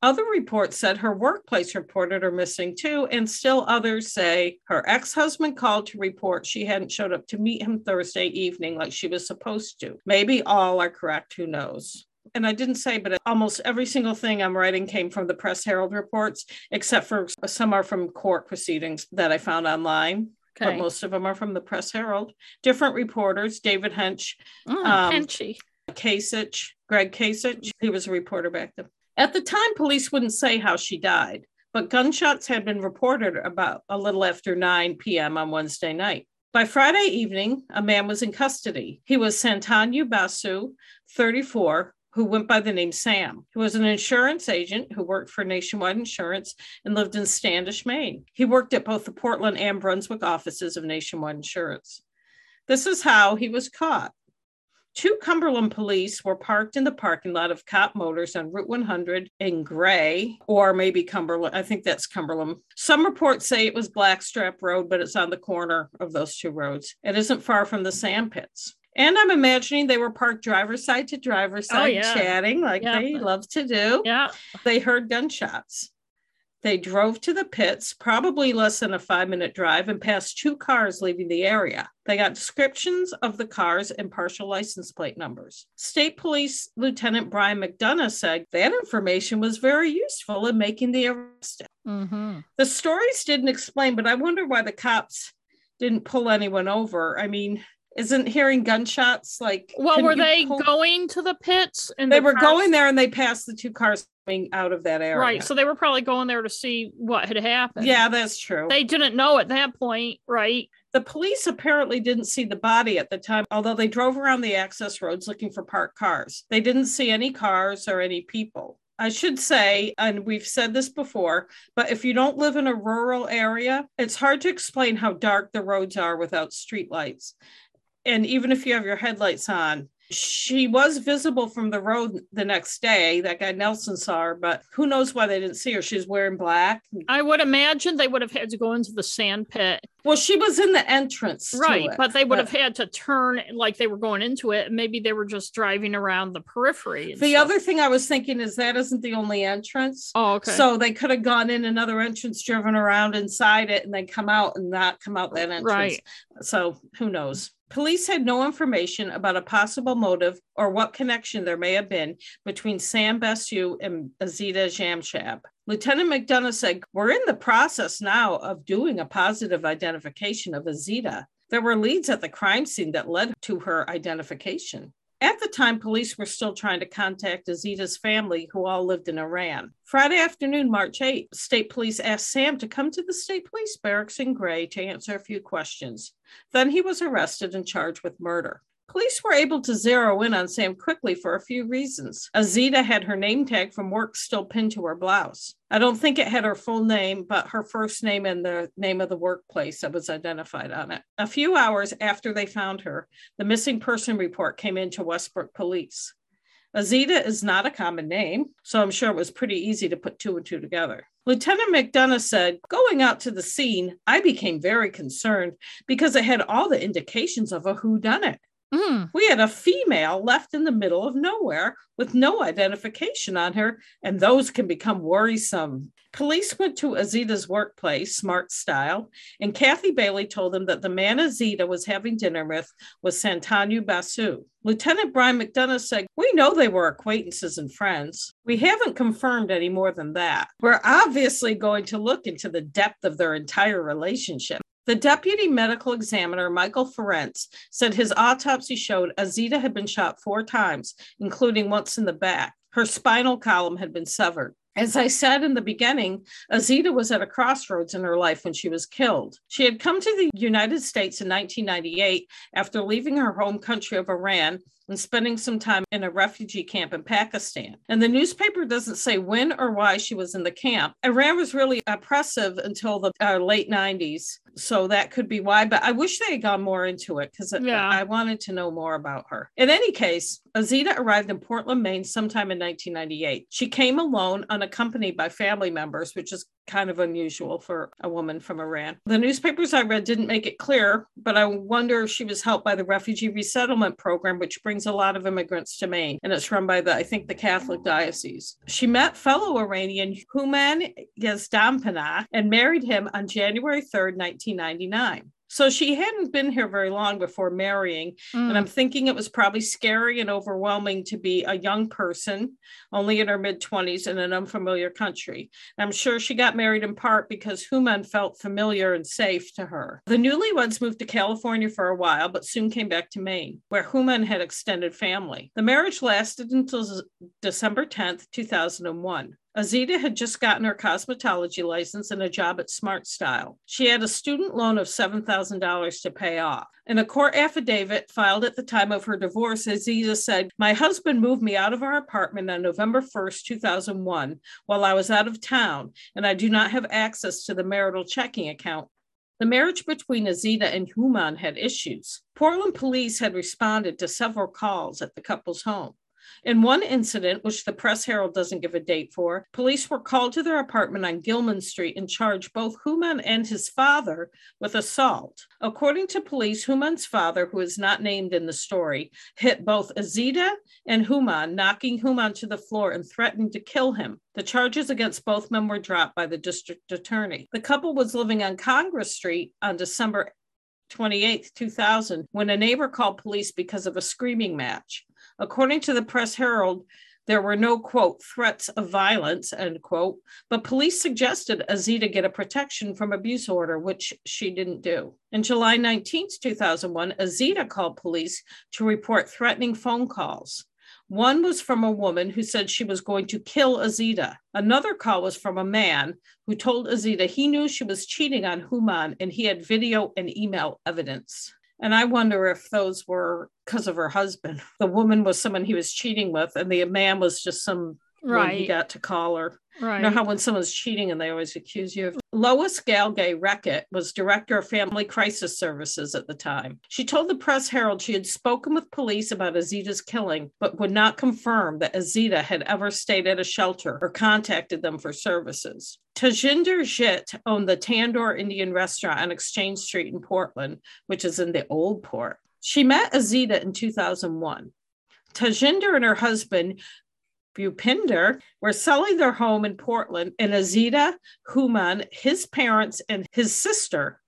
Speaker 2: Other reports said her workplace reported her missing too, and still others say her ex husband called to report she hadn't showed up to meet him Thursday evening like she was supposed to. Maybe all are correct, who knows? and I didn't say, but almost every single thing I'm writing came from the Press Herald reports, except for some are from court proceedings that I found online. Okay. But most of them are from the Press Herald. Different reporters, David Hench,
Speaker 1: mm, um, Henchy.
Speaker 2: Kesich, Greg Kesich. He was a reporter back then. At the time, police wouldn't say how she died, but gunshots had been reported about a little after 9 p.m. on Wednesday night. By Friday evening, a man was in custody. He was Santanu Basu, 34, who went by the name Sam. He was an insurance agent who worked for Nationwide Insurance and lived in Standish, Maine. He worked at both the Portland and Brunswick offices of Nationwide Insurance. This is how he was caught. Two Cumberland police were parked in the parking lot of Cop Motors on Route 100 in Gray, or maybe Cumberland. I think that's Cumberland. Some reports say it was Blackstrap Road, but it's on the corner of those two roads. It isn't far from the sand pits. And I'm imagining they were parked driver's side to driver's oh, side, oh, yeah. chatting like yeah. they love to do.
Speaker 1: Yeah.
Speaker 2: They heard gunshots. They drove to the pits, probably less than a five minute drive, and passed two cars leaving the area. They got descriptions of the cars and partial license plate numbers. State Police Lieutenant Brian McDonough said that information was very useful in making the arrest. Mm-hmm. The stories didn't explain, but I wonder why the cops didn't pull anyone over. I mean, isn't hearing gunshots like
Speaker 1: well were they pull... going to the pits
Speaker 2: and they the were cars... going there and they passed the two cars coming out of that area.
Speaker 1: Right so they were probably going there to see what had happened.
Speaker 2: Yeah that's true.
Speaker 1: They didn't know at that point right?
Speaker 2: The police apparently didn't see the body at the time although they drove around the access roads looking for parked cars. They didn't see any cars or any people. I should say, and we've said this before, but if you don't live in a rural area, it's hard to explain how dark the roads are without streetlights. And even if you have your headlights on, she was visible from the road the next day. That guy Nelson saw her, but who knows why they didn't see her? She's wearing black.
Speaker 1: I would imagine they would have had to go into the sand pit.
Speaker 2: Well, she was in the entrance.
Speaker 1: Right. But they would but... have had to turn like they were going into it. Maybe they were just driving around the periphery.
Speaker 2: The stuff. other thing I was thinking is that isn't the only entrance.
Speaker 1: Oh, okay.
Speaker 2: So they could have gone in another entrance, driven around inside it, and then come out and not come out that entrance. Right. So who knows? Police had no information about a possible motive or what connection there may have been between Sam Basu and Azita Jamshab. Lieutenant McDonough said, We're in the process now of doing a positive identification of Azita. There were leads at the crime scene that led to her identification. At the time, police were still trying to contact Azita's family, who all lived in Iran. Friday afternoon, March 8, state police asked Sam to come to the state police barracks in Gray to answer a few questions. Then he was arrested and charged with murder. Police were able to zero in on Sam quickly for a few reasons. Azita had her name tag from work still pinned to her blouse. I don't think it had her full name, but her first name and the name of the workplace that was identified on it. A few hours after they found her, the missing person report came into Westbrook Police. Azita is not a common name, so I'm sure it was pretty easy to put two and two together. Lieutenant McDonough said, Going out to the scene, I became very concerned because it had all the indications of a whodunit. Mm. We had a female left in the middle of nowhere with no identification on her, and those can become worrisome. Police went to Azita's workplace, Smart Style, and Kathy Bailey told them that the man Azita was having dinner with was Santanu Basu. Lieutenant Brian McDonough said, We know they were acquaintances and friends. We haven't confirmed any more than that. We're obviously going to look into the depth of their entire relationship. The deputy medical examiner, Michael Ferenc, said his autopsy showed Azita had been shot four times, including once in the back. Her spinal column had been severed. As I said in the beginning, Azita was at a crossroads in her life when she was killed. She had come to the United States in 1998 after leaving her home country of Iran and spending some time in a refugee camp in Pakistan. And the newspaper doesn't say when or why she was in the camp. Iran was really oppressive until the uh, late 90s. So that could be why, but I wish they had gone more into it because yeah. I wanted to know more about her. In any case, Azita arrived in Portland, Maine sometime in 1998. She came alone, unaccompanied by family members, which is kind of unusual for a woman from Iran. The newspapers I read didn't make it clear, but I wonder if she was helped by the refugee resettlement program, which brings a lot of immigrants to Maine. And it's run by the, I think, the Catholic mm. Diocese. She met fellow Iranian Houman Yazdanpanah and married him on January 3rd, 1999. So she hadn't been here very long before marrying. Mm. And I'm thinking it was probably scary and overwhelming to be a young person, only in her mid 20s, in an unfamiliar country. I'm sure she got married in part because Houman felt familiar and safe to her. The newlyweds moved to California for a while, but soon came back to Maine, where Houman had extended family. The marriage lasted until December 10th, 2001. Azita had just gotten her cosmetology license and a job at Smart Style. She had a student loan of $7,000 to pay off. In a court affidavit filed at the time of her divorce, Azita said, My husband moved me out of our apartment on November 1st, 2001, while I was out of town, and I do not have access to the marital checking account. The marriage between Azita and Houman had issues. Portland police had responded to several calls at the couple's home. In one incident, which the Press Herald doesn't give a date for, police were called to their apartment on Gilman Street and charged both Houman and his father with assault. According to police, Houman's father, who is not named in the story, hit both Azita and Houman, knocking Houman to the floor and threatened to kill him. The charges against both men were dropped by the district attorney. The couple was living on Congress Street on December 28, 2000, when a neighbor called police because of a screaming match. According to the Press Herald, there were no, quote, threats of violence, end quote, but police suggested Azita get a protection from abuse order, which she didn't do. In July 19, 2001, Azita called police to report threatening phone calls. One was from a woman who said she was going to kill Azita. Another call was from a man who told Azita he knew she was cheating on Houman and he had video and email evidence. And I wonder if those were because of her husband. The woman was someone he was cheating with, and the man was just some right. he got to call her. Right. You know how when someone's cheating and they always accuse you of Lois Galgay Reckitt was director of family crisis services at the time. She told the Press Herald she had spoken with police about Azita's killing, but would not confirm that Azita had ever stayed at a shelter or contacted them for services. Tajinder Jit owned the Tandoor Indian restaurant on Exchange Street in Portland, which is in the old port. She met Azita in 2001. Tajinder and her husband Bhupinder were selling their home in Portland, and Azita Houman, his parents, and his sister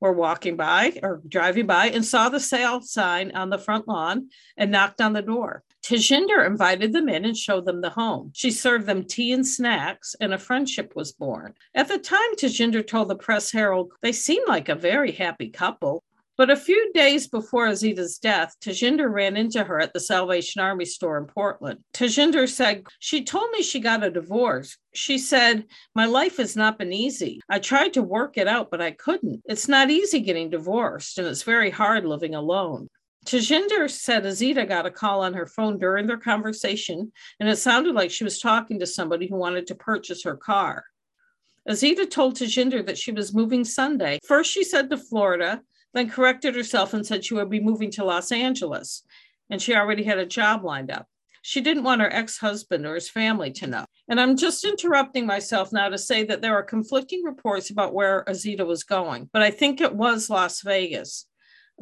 Speaker 2: were walking by or driving by and saw the sale sign on the front lawn and knocked on the door. Tajinder invited them in and showed them the home. She served them tea and snacks, and a friendship was born. At the time, Tajinder told the Press Herald they seemed like a very happy couple. But a few days before Azita's death, Tajinder ran into her at the Salvation Army store in Portland. Tajinder said, She told me she got a divorce. She said, My life has not been easy. I tried to work it out, but I couldn't. It's not easy getting divorced, and it's very hard living alone. Tajinder said Azita got a call on her phone during their conversation, and it sounded like she was talking to somebody who wanted to purchase her car. Azita told Tajinder that she was moving Sunday. First, she said to Florida, then corrected herself and said she would be moving to Los Angeles and she already had a job lined up. She didn't want her ex husband or his family to know. And I'm just interrupting myself now to say that there are conflicting reports about where Azita was going, but I think it was Las Vegas.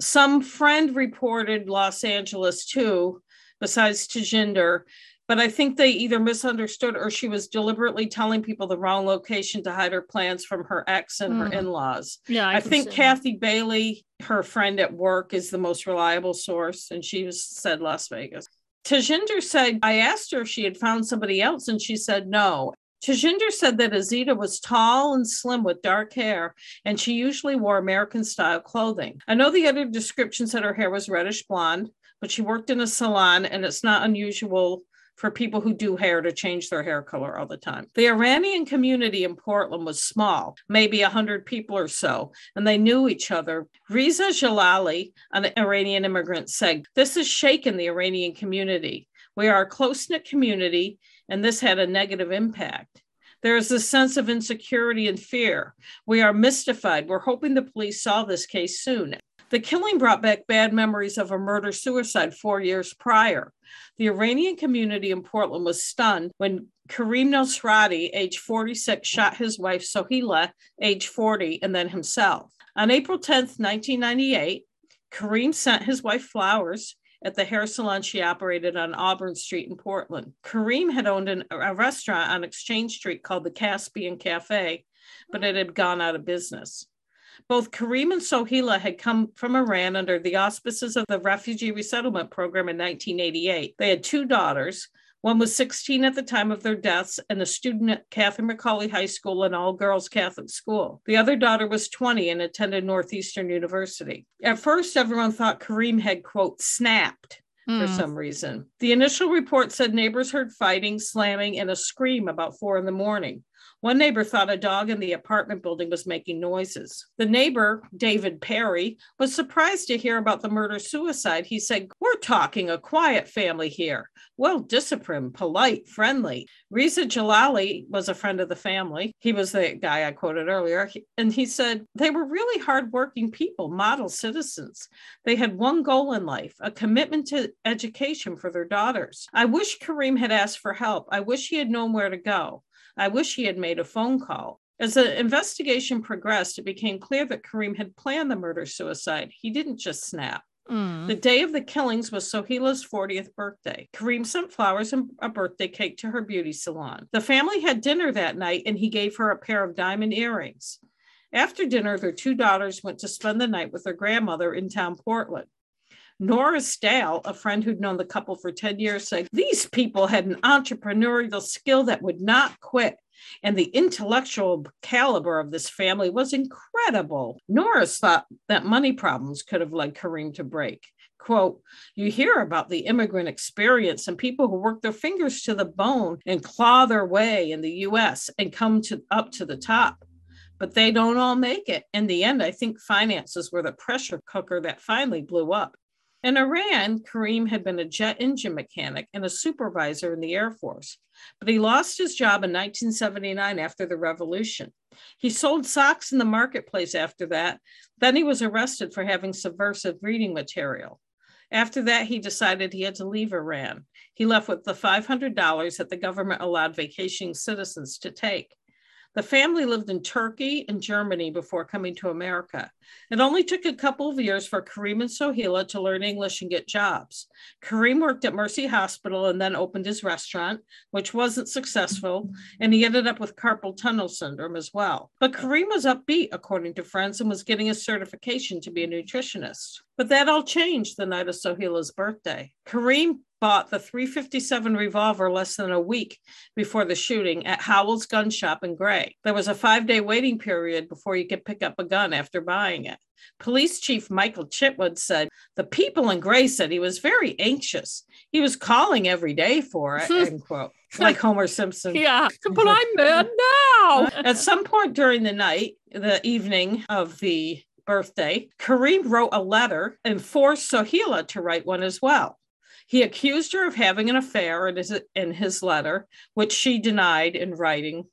Speaker 2: Some friend reported Los Angeles too, besides Tajinder, but I think they either misunderstood or she was deliberately telling people the wrong location to hide her plans from her ex and mm. her hmm. in-laws. Yeah, I, I think Kathy that. Bailey, her friend at work, is the most reliable source, and she was, said Las Vegas. Tajinder said, I asked her if she had found somebody else, and she said no. Tajinder said that Azita was tall and slim with dark hair, and she usually wore American style clothing. I know the other description said her hair was reddish blonde, but she worked in a salon, and it's not unusual for people who do hair to change their hair color all the time. The Iranian community in Portland was small, maybe 100 people or so, and they knew each other. Reza Jalali, an Iranian immigrant, said, This has shaken the Iranian community. We are a close knit community, and this had a negative impact. There is a sense of insecurity and fear. We are mystified. We're hoping the police solve this case soon. The killing brought back bad memories of a murder suicide four years prior. The Iranian community in Portland was stunned when Kareem Nosrati, age 46, shot his wife Sohila, age 40, and then himself. On April 10, 1998, Kareem sent his wife flowers at the hair salon she operated on Auburn Street in Portland. Kareem had owned an, a restaurant on Exchange Street called the Caspian Cafe, but it had gone out of business. Both Kareem and Sohila had come from Iran under the auspices of the Refugee Resettlement Program in 1988. They had two daughters. One was 16 at the time of their deaths and a student at Catherine McAuley High School, an all girls Catholic school. The other daughter was 20 and attended Northeastern University. At first, everyone thought Kareem had, quote, snapped for hmm. some reason. The initial report said neighbors heard fighting, slamming, and a scream about four in the morning. One neighbor thought a dog in the apartment building was making noises. The neighbor, David Perry, was surprised to hear about the murder suicide. He said, We're talking a quiet family here. Well disciplined, polite, friendly. Reza Jalali was a friend of the family. He was the guy I quoted earlier. And he said, They were really hardworking people, model citizens. They had one goal in life a commitment to education for their daughters. I wish Kareem had asked for help. I wish he had known where to go. I wish he had made a phone call. As the investigation progressed, it became clear that Kareem had planned the murder suicide. He didn't just snap. Mm. The day of the killings was Sohila's 40th birthday. Kareem sent flowers and a birthday cake to her beauty salon. The family had dinner that night and he gave her a pair of diamond earrings. After dinner, their two daughters went to spend the night with their grandmother in town Portland. Nora Stahl, a friend who'd known the couple for 10 years, said these people had an entrepreneurial skill that would not quit. And the intellectual caliber of this family was incredible. Norris thought that money problems could have led Kareem to break. Quote, you hear about the immigrant experience and people who work their fingers to the bone and claw their way in the US and come to up to the top but they don't all make it. In the end, I think finances were the pressure cooker that finally blew up. In Iran, Kareem had been a jet engine mechanic and a supervisor in the Air Force, but he lost his job in 1979 after the revolution. He sold socks in the marketplace after that. Then he was arrested for having subversive reading material. After that, he decided he had to leave Iran. He left with the $500 that the government allowed vacationing citizens to take. The family lived in Turkey and Germany before coming to America. It only took a couple of years for Kareem and Sohila to learn English and get jobs. Kareem worked at Mercy Hospital and then opened his restaurant, which wasn't successful, and he ended up with carpal tunnel syndrome as well. But Kareem was upbeat, according to friends, and was getting a certification to be a nutritionist. But that all changed the night of Sohila's birthday. Kareem bought the 357 revolver less than a week before the shooting at Howell's gun shop in Gray. There was a five day waiting period before you could pick up a gun after buying it. Police Chief Michael Chitwood said the people in Gray said he was very anxious. He was calling every day for it, end quote. Like Homer Simpson.
Speaker 1: yeah, but I'm mad now.
Speaker 2: At some point during the night, the evening of the birthday, Kareem wrote a letter and forced Sohila to write one as well. He accused her of having an affair in his, letter, which she denied in writing.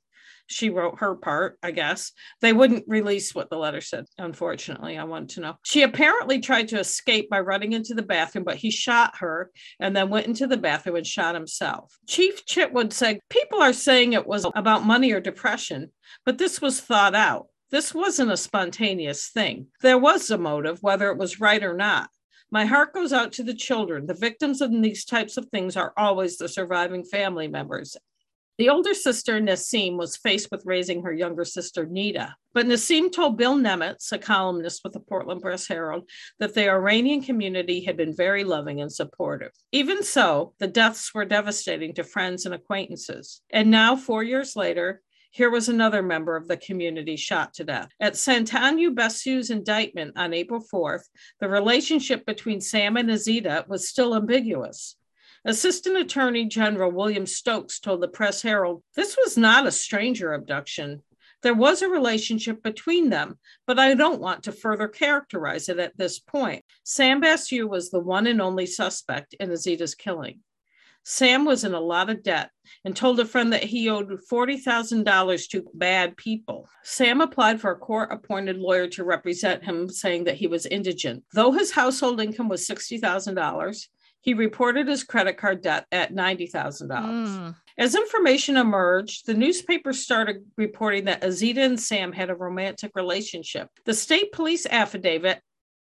Speaker 2: She wrote her part, I guess. They wouldn't release what the letter said, unfortunately. I want to know. She apparently tried to escape by running into the bathroom, but he shot her and then went into the bathroom and shot himself. Chief Chitwood said people are saying it was about money or depression, but this was thought out. This wasn't a spontaneous thing. There was a motive, whether it was right or not. My heart goes out to the children. The victims of these types of things are always the surviving family members. The older sister, Nassim, was faced with raising her younger sister, Nita. But Nassim told Bill Nemitz, a columnist with the Portland Press Herald, that the Iranian community had been very loving and supportive. Even so, the deaths were devastating to friends and acquaintances. And now, four years later, here was another member of the community shot to death. At Santanu Basu's indictment on April 4th, the relationship between Sam and Azita was still ambiguous. Assistant Attorney General William Stokes told the Press Herald this was not a stranger abduction. There was a relationship between them, but I don't want to further characterize it at this point. Sam Basu was the one and only suspect in Azita's killing. Sam was in a lot of debt and told a friend that he owed $40,000 to bad people. Sam applied for a court appointed lawyer to represent him, saying that he was indigent. Though his household income was $60,000, he reported his credit card debt at $90,000. Mm. As information emerged, the newspaper started reporting that Azita and Sam had a romantic relationship. The state police affidavit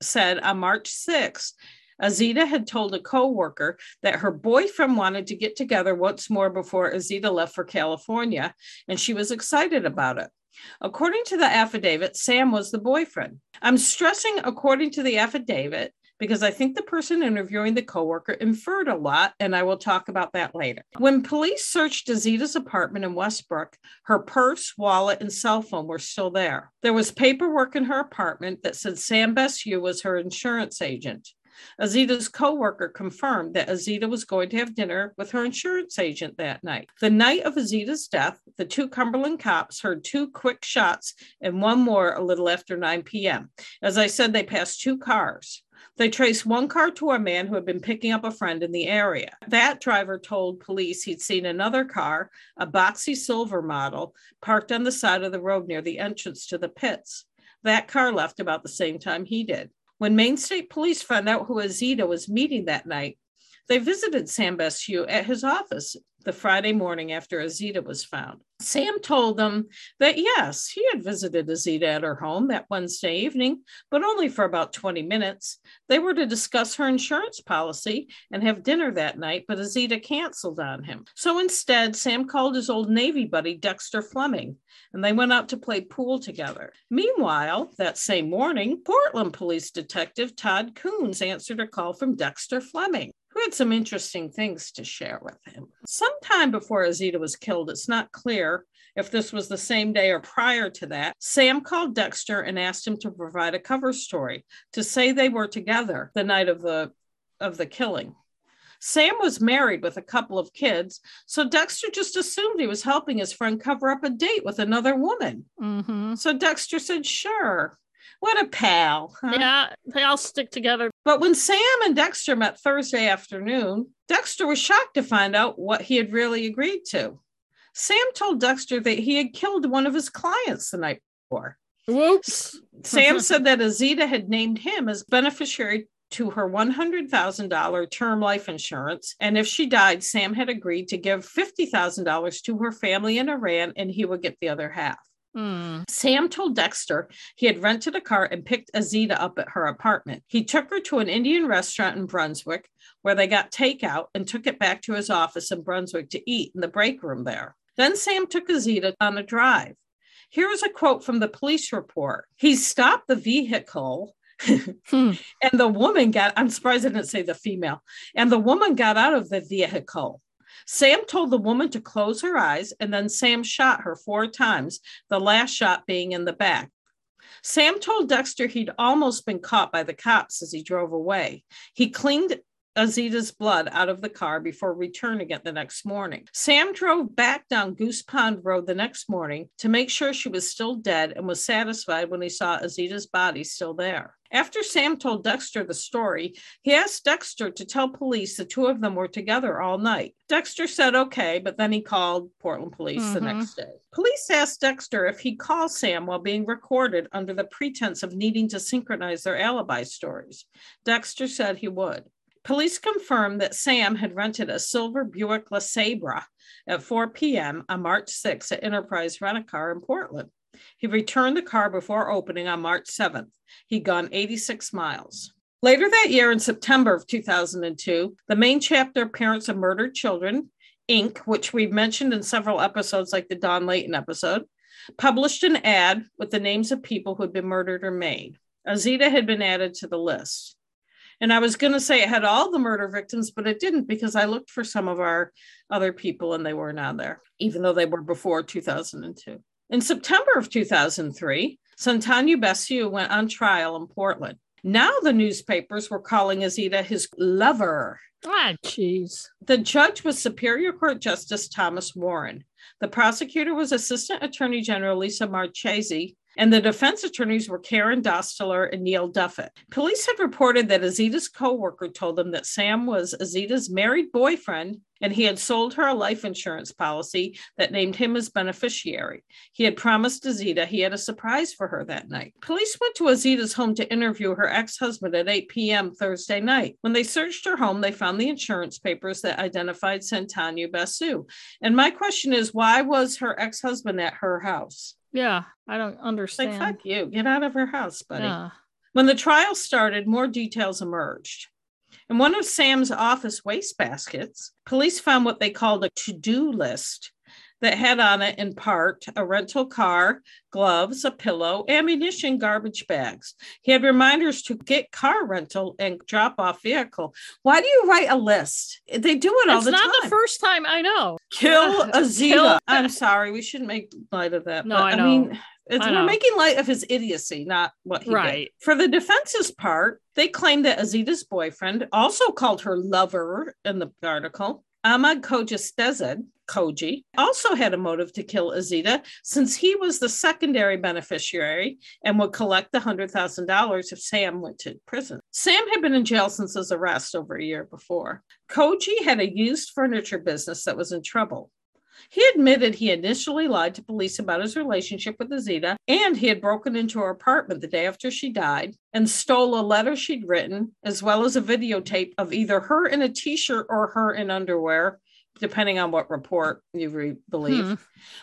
Speaker 2: said on March 6 Azita had told a coworker that her boyfriend wanted to get together once more before Azita left for California, and she was excited about it. According to the affidavit, Sam was the boyfriend. I'm stressing according to the affidavit because I think the person interviewing the coworker inferred a lot, and I will talk about that later. When police searched Azita's apartment in Westbrook, her purse, wallet, and cell phone were still there. There was paperwork in her apartment that said Sam Basu was her insurance agent. Azita's coworker confirmed that Azita was going to have dinner with her insurance agent that night. The night of Azita's death, the two Cumberland cops heard two quick shots and one more a little after 9 p.m. As I said, they passed two cars. They traced one car to a man who had been picking up a friend in the area. That driver told police he'd seen another car, a boxy silver model, parked on the side of the road near the entrance to the pits. That car left about the same time he did. When Maine State Police found out who Azita was meeting that night, They visited Sam Basu at his office the Friday morning after Azita was found. Sam told them that yes, he had visited Azita at her home that Wednesday evening, but only for about 20 minutes. They were to discuss her insurance policy and have dinner that night, but Azita canceled on him. So instead, Sam called his old Navy buddy, Dexter Fleming, and they went out to play pool together. Meanwhile, that same morning, Portland Police Detective Todd Coons answered a call from Dexter Fleming who had some interesting things to share with him. Sometime before Azita was killed, it's not clear if this was the same day or prior to that, Sam called Dexter and asked him to provide a cover story to say they were together the night of the of the killing. Sam was married with a couple of kids, so Dexter just assumed he was helping his friend cover up a date with another woman.
Speaker 1: Mm-hmm.
Speaker 2: So Dexter said, "Sure." What a pal.
Speaker 1: Huh? Yeah, they all stick together.
Speaker 2: But when Sam and Dexter met Thursday afternoon, Dexter was shocked to find out what he had really agreed to. Sam told Dexter that he had killed one of his clients the night before.
Speaker 1: Whoops.
Speaker 2: Sam said that Azita had named him as beneficiary to her $100,000 term life insurance. And if she died, Sam had agreed to give $50,000 to her family in Iran and he would get the other half.
Speaker 1: Hmm.
Speaker 2: Sam told Dexter he had rented a car and picked Azita up at her apartment. He took her to an Indian restaurant in Brunswick where they got takeout and took it back to his office in Brunswick to eat in the break room there. Then Sam took Azita on a drive. Here is a quote from the police report. He stopped the vehicle
Speaker 1: Hmm.
Speaker 2: and the woman got, I'm surprised I didn't say the female, and the woman got out of the vehicle. Sam told the woman to close her eyes, and then Sam shot her four times, the last shot being in the back. Sam told Dexter he'd almost been caught by the cops as he drove away. He cleaned Azita's blood out of the car before returning it the next morning. Sam drove back down Goose Pond Road the next morning to make sure she was still dead and was satisfied when he saw Azita's body still there. After Sam told Dexter the story, he asked Dexter to tell police the two of them were together all night. Dexter said okay, but then he called Portland police mm-hmm. the next day. Police asked Dexter if he'd call Sam while being recorded under the pretense of needing to synchronize their alibi stories. Dexter said he would. Police confirmed that Sam had rented a silver Buick LeSabre at 4 p.m. on March 6 at Enterprise Rent a Car in Portland. He returned the car before opening on March 7th. He'd gone 86 miles. Later that year, in September of 2002, the Maine chapter, Parents of Murdered Children, Inc., which we've mentioned in several episodes, like the Don Layton episode, published an ad with the names of people who had been murdered or made. Azita had been added to the list. And I was going to say it had all the murder victims, but it didn't because I looked for some of our other people and they weren't on there, even though they were before 2002. In September of 2003, Santanu Basu went on trial in Portland. Now the newspapers were calling Azita his lover.
Speaker 1: Ah, jeez.
Speaker 2: The judge was Superior Court Justice Thomas Warren. The prosecutor was Assistant Attorney General Lisa Marchese, and the defense attorneys were Karen Dostler and Neil Duffett. Police had reported that Azita's co-worker told them that Sam was Azita's married boyfriend and he had sold her a life insurance policy that named him as beneficiary. He had promised Azita he had a surprise for her that night. Police went to Azita's home to interview her ex-husband at 8 p.m. Thursday night. When they searched her home, they found the insurance papers that identified Santanu Basu. And my question is, why was her ex-husband at her house?
Speaker 1: Yeah, I don't understand.
Speaker 2: Like, fuck you. Get out of her house, buddy.
Speaker 1: Yeah.
Speaker 2: When the trial started, more details emerged. In one of Sam's office wastebaskets, police found what they called a to do list that had on it, in part, a rental car, gloves, a pillow, ammunition, garbage bags. He had reminders to get car rental and drop off vehicle. Why do you write a list? They do it all
Speaker 1: it's
Speaker 2: the time.
Speaker 1: It's not the first time I know.
Speaker 2: Kill Azita. Kill- I'm sorry, we shouldn't make light of that.
Speaker 1: No, I, know. I mean,
Speaker 2: it's, we're making light of his idiocy, not what he right. did. For the defense's part, they claim that Azita's boyfriend, also called her lover in the article, Ahmad Kojastezed, Koji, also had a motive to kill Azita since he was the secondary beneficiary and would collect the $100,000 if Sam went to prison. Sam had been in jail since his arrest over a year before. Koji had a used furniture business that was in trouble. He admitted he initially lied to police about his relationship with Azita, and he had broken into her apartment the day after she died and stole a letter she'd written, as well as a videotape of either her in a t shirt or her in underwear depending on what report you re- believe. Hmm.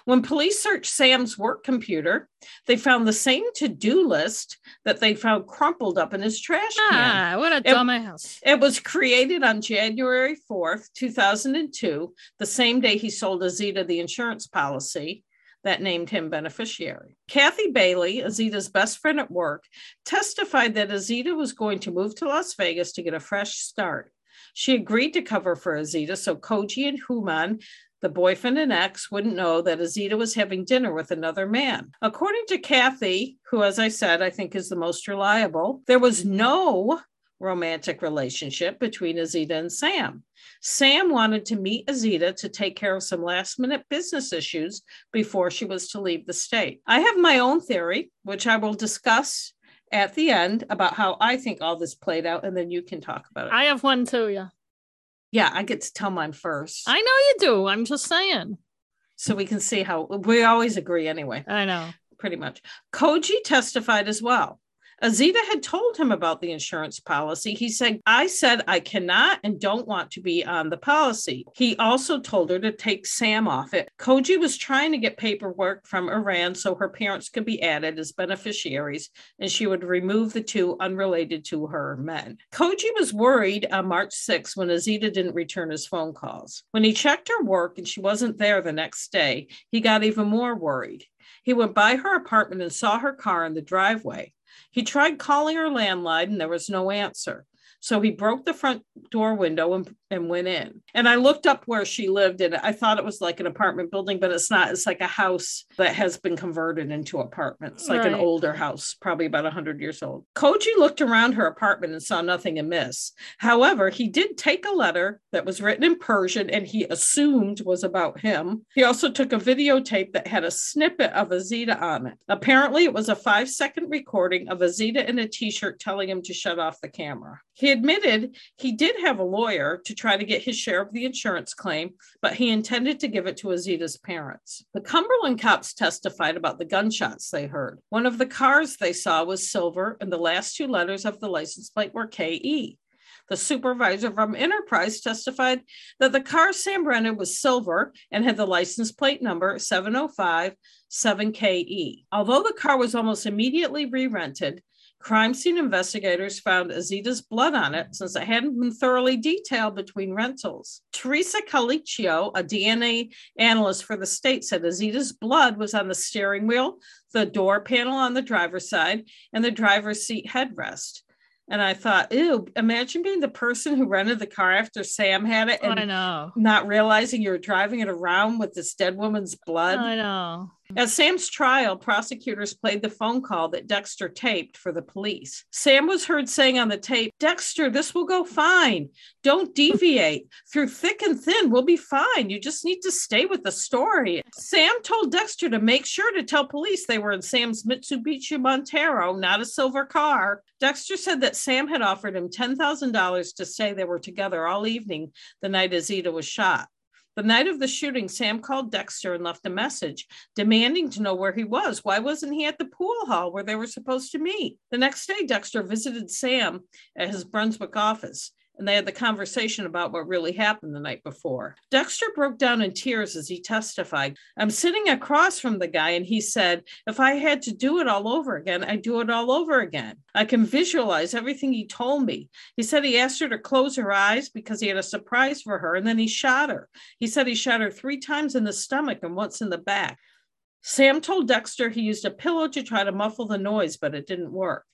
Speaker 2: When police searched Sam's work computer, they found the same to do list that they found crumpled up in his trash can.
Speaker 1: Ah, what a dumbass.
Speaker 2: It, it was created on January 4th, 2002, the same day he sold Azita the insurance policy that named him beneficiary. Kathy Bailey, Azita's best friend at work, testified that Azita was going to move to Las Vegas to get a fresh start. She agreed to cover for Azita so Koji and Houman, the boyfriend and ex, wouldn't know that Azita was having dinner with another man. According to Kathy, who, as I said, I think is the most reliable, there was no romantic relationship between Azita and Sam. Sam wanted to meet Azita to take care of some last minute business issues before she was to leave the state. I have my own theory, which I will discuss at the end about how I think all this played out, and then you can talk about it.
Speaker 1: I have one too, yeah.
Speaker 2: Yeah, I get to tell mine first.
Speaker 1: I know you do. I'm just saying.
Speaker 2: So we can see how we always agree anyway.
Speaker 1: I know.
Speaker 2: Pretty much. Koji testified as well. Azita had told him about the insurance policy. He said, I said I cannot and don't want to be on the policy. He also told her to take Sam off it. Koji was trying to get paperwork from Iran so her parents could be added as beneficiaries and she would remove the two unrelated to her men. Koji was worried on March 6 when Azita didn't return his phone calls. When he checked her work and she wasn't there the next day, he got even more worried. He went by her apartment and saw her car in the driveway. He tried calling her landline and there was no answer. So he broke the front door window and, and went in. And I looked up where she lived and I thought it was like an apartment building, but it's not. It's like a house that has been converted into apartments, like right. an older house, probably about 100 years old. Koji looked around her apartment and saw nothing amiss. However, he did take a letter that was written in Persian and he assumed was about him. He also took a videotape that had a snippet of Azita on it. Apparently, it was a five second recording of Azita in a t shirt telling him to shut off the camera. He admitted he did have a lawyer to try to get his share of the insurance claim, but he intended to give it to Azita's parents. The Cumberland cops testified about the gunshots they heard. One of the cars they saw was silver, and the last two letters of the license plate were KE. The supervisor from Enterprise testified that the car Sam rented was silver and had the license plate number 705 7KE. Although the car was almost immediately re rented, Crime scene investigators found Azita's blood on it since it hadn't been thoroughly detailed between rentals. Teresa Calicchio, a DNA analyst for the state, said Azita's blood was on the steering wheel, the door panel on the driver's side, and the driver's seat headrest. And I thought, ew, imagine being the person who rented the car after Sam had it
Speaker 1: and know.
Speaker 2: not realizing you were driving it around with this dead woman's blood.
Speaker 1: I know.
Speaker 2: At Sam's trial, prosecutors played the phone call that Dexter taped for the police. Sam was heard saying on the tape, Dexter, this will go fine. Don't deviate. Through thick and thin, we'll be fine. You just need to stay with the story. Sam told Dexter to make sure to tell police they were in Sam's Mitsubishi Montero, not a silver car. Dexter said that Sam had offered him $10,000 to say they were together all evening the night Azita was shot. The night of the shooting, Sam called Dexter and left a message demanding to know where he was. Why wasn't he at the pool hall where they were supposed to meet? The next day, Dexter visited Sam at his Brunswick office and they had the conversation about what really happened the night before. Dexter broke down in tears as he testified. I'm sitting across from the guy, and he said, If I had to do it all over again, I'd do it all over again. I can visualize everything he told me. He said he asked her to close her eyes because he had a surprise for her, and then he shot her. He said he shot her three times in the stomach and once in the back. Sam told Dexter he used a pillow to try to muffle the noise, but it didn't work.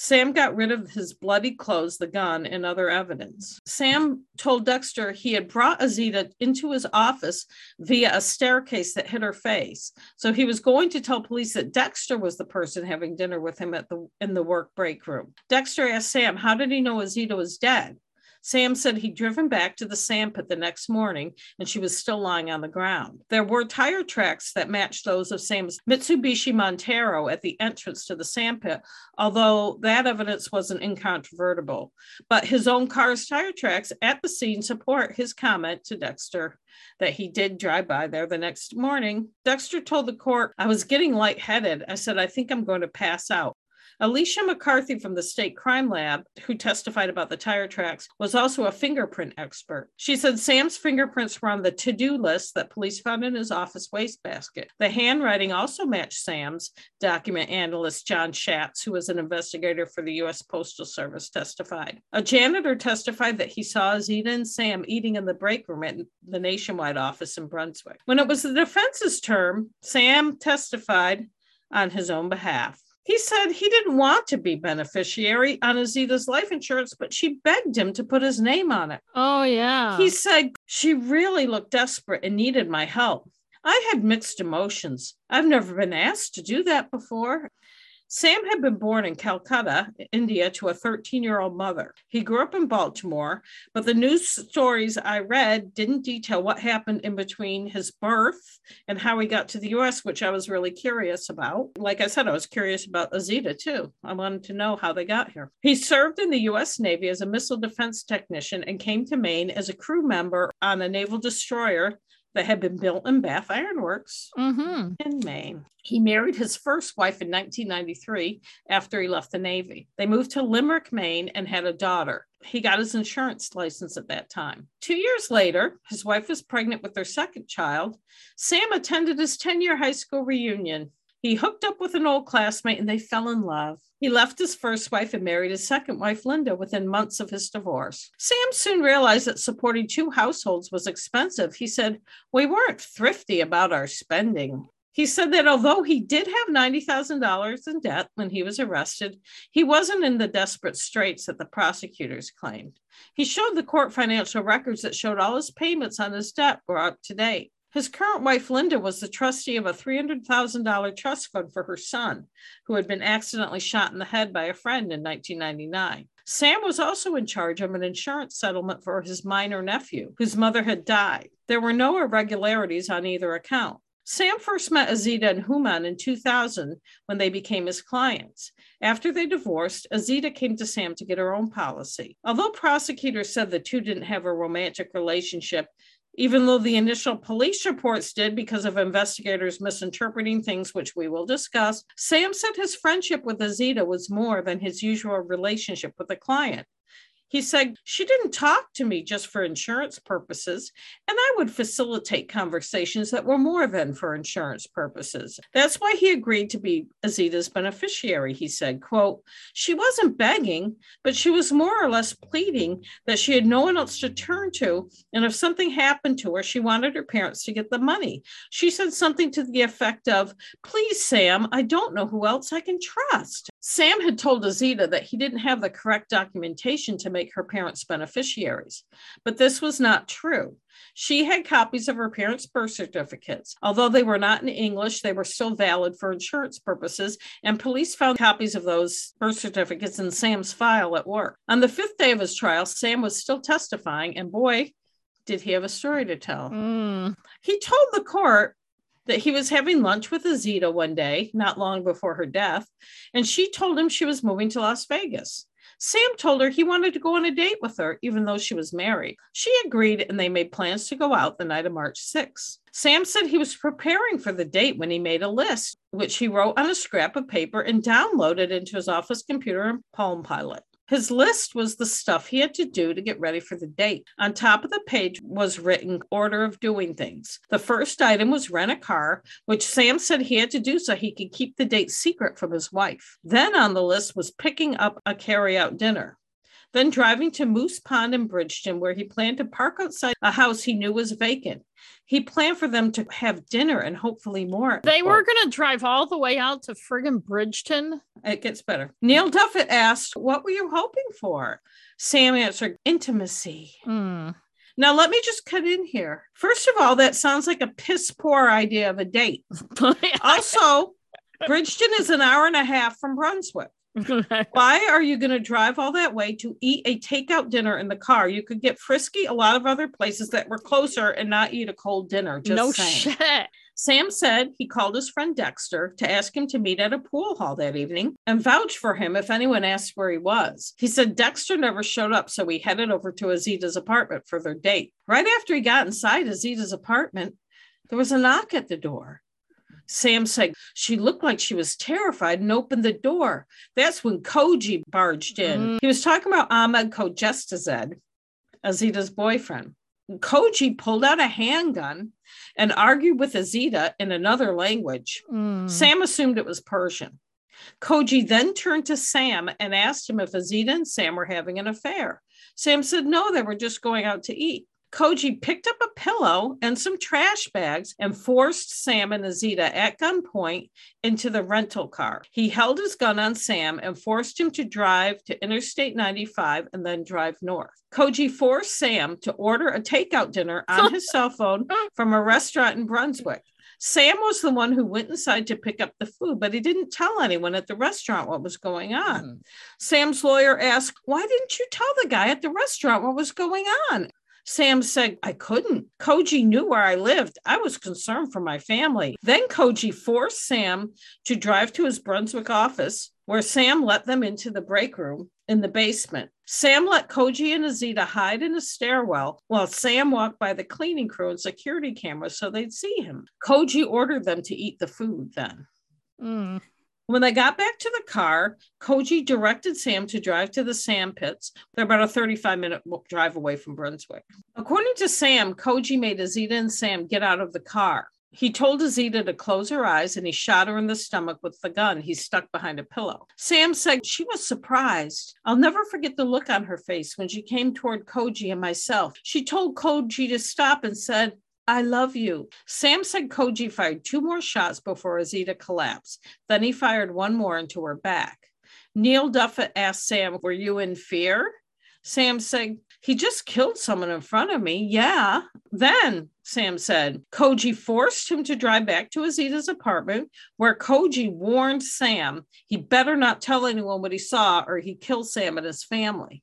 Speaker 2: Sam got rid of his bloody clothes, the gun, and other evidence. Sam told Dexter he had brought Azita into his office via a staircase that hit her face. So he was going to tell police that Dexter was the person having dinner with him at the in the work break room. Dexter asked Sam, "How did he know Azita was dead?" Sam said he'd driven back to the sandpit the next morning and she was still lying on the ground. There were tire tracks that matched those of Sam's Mitsubishi Montero at the entrance to the sandpit, although that evidence wasn't incontrovertible. But his own car's tire tracks at the scene support his comment to Dexter that he did drive by there the next morning. Dexter told the court, I was getting lightheaded. I said, I think I'm going to pass out. Alicia McCarthy from the State Crime Lab, who testified about the tire tracks, was also a fingerprint expert. She said Sam's fingerprints were on the to do list that police found in his office wastebasket. The handwriting also matched Sam's, document analyst John Schatz, who was an investigator for the U.S. Postal Service, testified. A janitor testified that he saw Zita and Sam eating in the break room at the nationwide office in Brunswick. When it was the defense's term, Sam testified on his own behalf. He said he didn't want to be beneficiary on Azita's life insurance, but she begged him to put his name on it.
Speaker 1: Oh, yeah.
Speaker 2: He said she really looked desperate and needed my help. I had mixed emotions. I've never been asked to do that before. Sam had been born in Calcutta, India, to a 13 year old mother. He grew up in Baltimore, but the news stories I read didn't detail what happened in between his birth and how he got to the US, which I was really curious about. Like I said, I was curious about Azita too. I wanted to know how they got here. He served in the US Navy as a missile defense technician and came to Maine as a crew member on a naval destroyer that had been built in Bath Iron Works
Speaker 1: mm-hmm.
Speaker 2: in Maine. He married his first wife in 1993 after he left the Navy. They moved to Limerick, Maine, and had a daughter. He got his insurance license at that time. Two years later, his wife was pregnant with their second child. Sam attended his 10 year high school reunion. He hooked up with an old classmate and they fell in love. He left his first wife and married his second wife, Linda, within months of his divorce. Sam soon realized that supporting two households was expensive. He said, We weren't thrifty about our spending. He said that although he did have $90,000 in debt when he was arrested, he wasn't in the desperate straits that the prosecutors claimed. He showed the court financial records that showed all his payments on his debt were up to date. His current wife, Linda, was the trustee of a $300,000 trust fund for her son, who had been accidentally shot in the head by a friend in 1999. Sam was also in charge of an insurance settlement for his minor nephew, whose mother had died. There were no irregularities on either account. Sam first met Azita and Houman in 2000 when they became his clients. After they divorced, Azita came to Sam to get her own policy. Although prosecutors said the two didn't have a romantic relationship, even though the initial police reports did because of investigators misinterpreting things, which we will discuss, Sam said his friendship with Azita was more than his usual relationship with a client. He said, She didn't talk to me just for insurance purposes, and I would facilitate conversations that were more than for insurance purposes. That's why he agreed to be Azita's beneficiary, he said, quote, She wasn't begging, but she was more or less pleading that she had no one else to turn to, and if something happened to her, she wanted her parents to get the money. She said something to the effect of, Please, Sam, I don't know who else I can trust. Sam had told Azita that he didn't have the correct documentation to make her parents beneficiaries, but this was not true. She had copies of her parents' birth certificates. Although they were not in English, they were still valid for insurance purposes, and police found copies of those birth certificates in Sam's file at work. On the fifth day of his trial, Sam was still testifying, and boy, did he have a story to tell.
Speaker 1: Mm.
Speaker 2: He told the court that he was having lunch with Azita one day, not long before her death, and she told him she was moving to Las Vegas. Sam told her he wanted to go on a date with her, even though she was married. She agreed, and they made plans to go out the night of March 6. Sam said he was preparing for the date when he made a list, which he wrote on a scrap of paper and downloaded into his office computer in Palm Pilot. His list was the stuff he had to do to get ready for the date. On top of the page was written order of doing things. The first item was rent a car, which Sam said he had to do so he could keep the date secret from his wife. Then on the list was picking up a carry out dinner then driving to Moose Pond in Bridgton, where he planned to park outside a house he knew was vacant. He planned for them to have dinner and hopefully more.
Speaker 1: They were going to drive all the way out to friggin' Bridgton.
Speaker 2: It gets better. Neil Duffett asked, What were you hoping for? Sam answered, Intimacy.
Speaker 1: Mm.
Speaker 2: Now, let me just cut in here. First of all, that sounds like a piss poor idea of a date. also, Bridgton is an hour and a half from Brunswick. Why are you going to drive all that way to eat a takeout dinner in the car? You could get frisky a lot of other places that were closer and not eat a cold dinner. Just
Speaker 1: no
Speaker 2: saying.
Speaker 1: shit.
Speaker 2: Sam said he called his friend Dexter to ask him to meet at a pool hall that evening and vouch for him if anyone asked where he was. He said Dexter never showed up, so he headed over to Azita's apartment for their date. Right after he got inside Azita's apartment, there was a knock at the door. Sam said she looked like she was terrified and opened the door. That's when Koji barged in.
Speaker 1: Mm.
Speaker 2: He was talking about Ahmed Kojestazed, Azita's boyfriend. Koji pulled out a handgun and argued with Azita in another language.
Speaker 1: Mm.
Speaker 2: Sam assumed it was Persian. Koji then turned to Sam and asked him if Azita and Sam were having an affair. Sam said no, they were just going out to eat. Koji picked up a pillow and some trash bags and forced Sam and Azita at gunpoint into the rental car. He held his gun on Sam and forced him to drive to Interstate 95 and then drive north. Koji forced Sam to order a takeout dinner on his cell phone from a restaurant in Brunswick. Sam was the one who went inside to pick up the food, but he didn't tell anyone at the restaurant what was going on.
Speaker 1: Mm.
Speaker 2: Sam's lawyer asked, Why didn't you tell the guy at the restaurant what was going on? Sam said, I couldn't. Koji knew where I lived. I was concerned for my family. Then Koji forced Sam to drive to his Brunswick office, where Sam let them into the break room in the basement. Sam let Koji and Azita hide in a stairwell while Sam walked by the cleaning crew and security cameras so they'd see him. Koji ordered them to eat the food then.
Speaker 1: Mm.
Speaker 2: When they got back to the car, Koji directed Sam to drive to the sand pits. They're about a 35 minute drive away from Brunswick. According to Sam, Koji made Azita and Sam get out of the car. He told Azita to close her eyes and he shot her in the stomach with the gun he stuck behind a pillow. Sam said she was surprised. I'll never forget the look on her face when she came toward Koji and myself. She told Koji to stop and said, I love you. Sam said Koji fired two more shots before Azita collapsed. Then he fired one more into her back. Neil Duffett asked Sam, Were you in fear? Sam said, He just killed someone in front of me. Yeah. Then, Sam said, Koji forced him to drive back to Azita's apartment, where Koji warned Sam he better not tell anyone what he saw or he'd kill Sam and his family.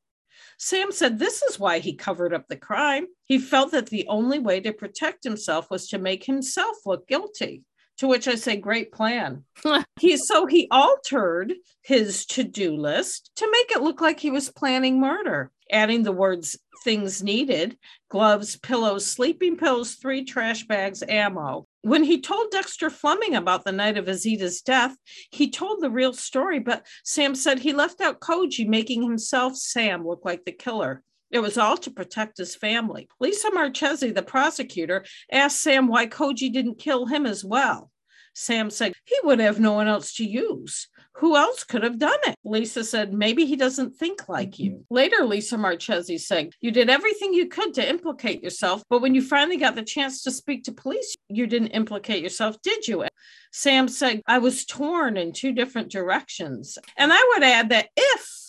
Speaker 2: Sam said this is why he covered up the crime. He felt that the only way to protect himself was to make himself look guilty. To which I say, great plan. he so he altered his to-do list to make it look like he was planning murder, adding the words things needed, gloves, pillows, sleeping pills, three trash bags, ammo. When he told Dexter Fleming about the night of Azita's death, he told the real story, but Sam said he left out Koji, making himself, Sam, look like the killer. It was all to protect his family. Lisa Marchese, the prosecutor, asked Sam why Koji didn't kill him as well. Sam said he would have no one else to use. Who else could have done it? Lisa said, maybe he doesn't think like mm-hmm. you. Later, Lisa Marchese said, You did everything you could to implicate yourself, but when you finally got the chance to speak to police, you didn't implicate yourself, did you? Sam said, I was torn in two different directions. And I would add that if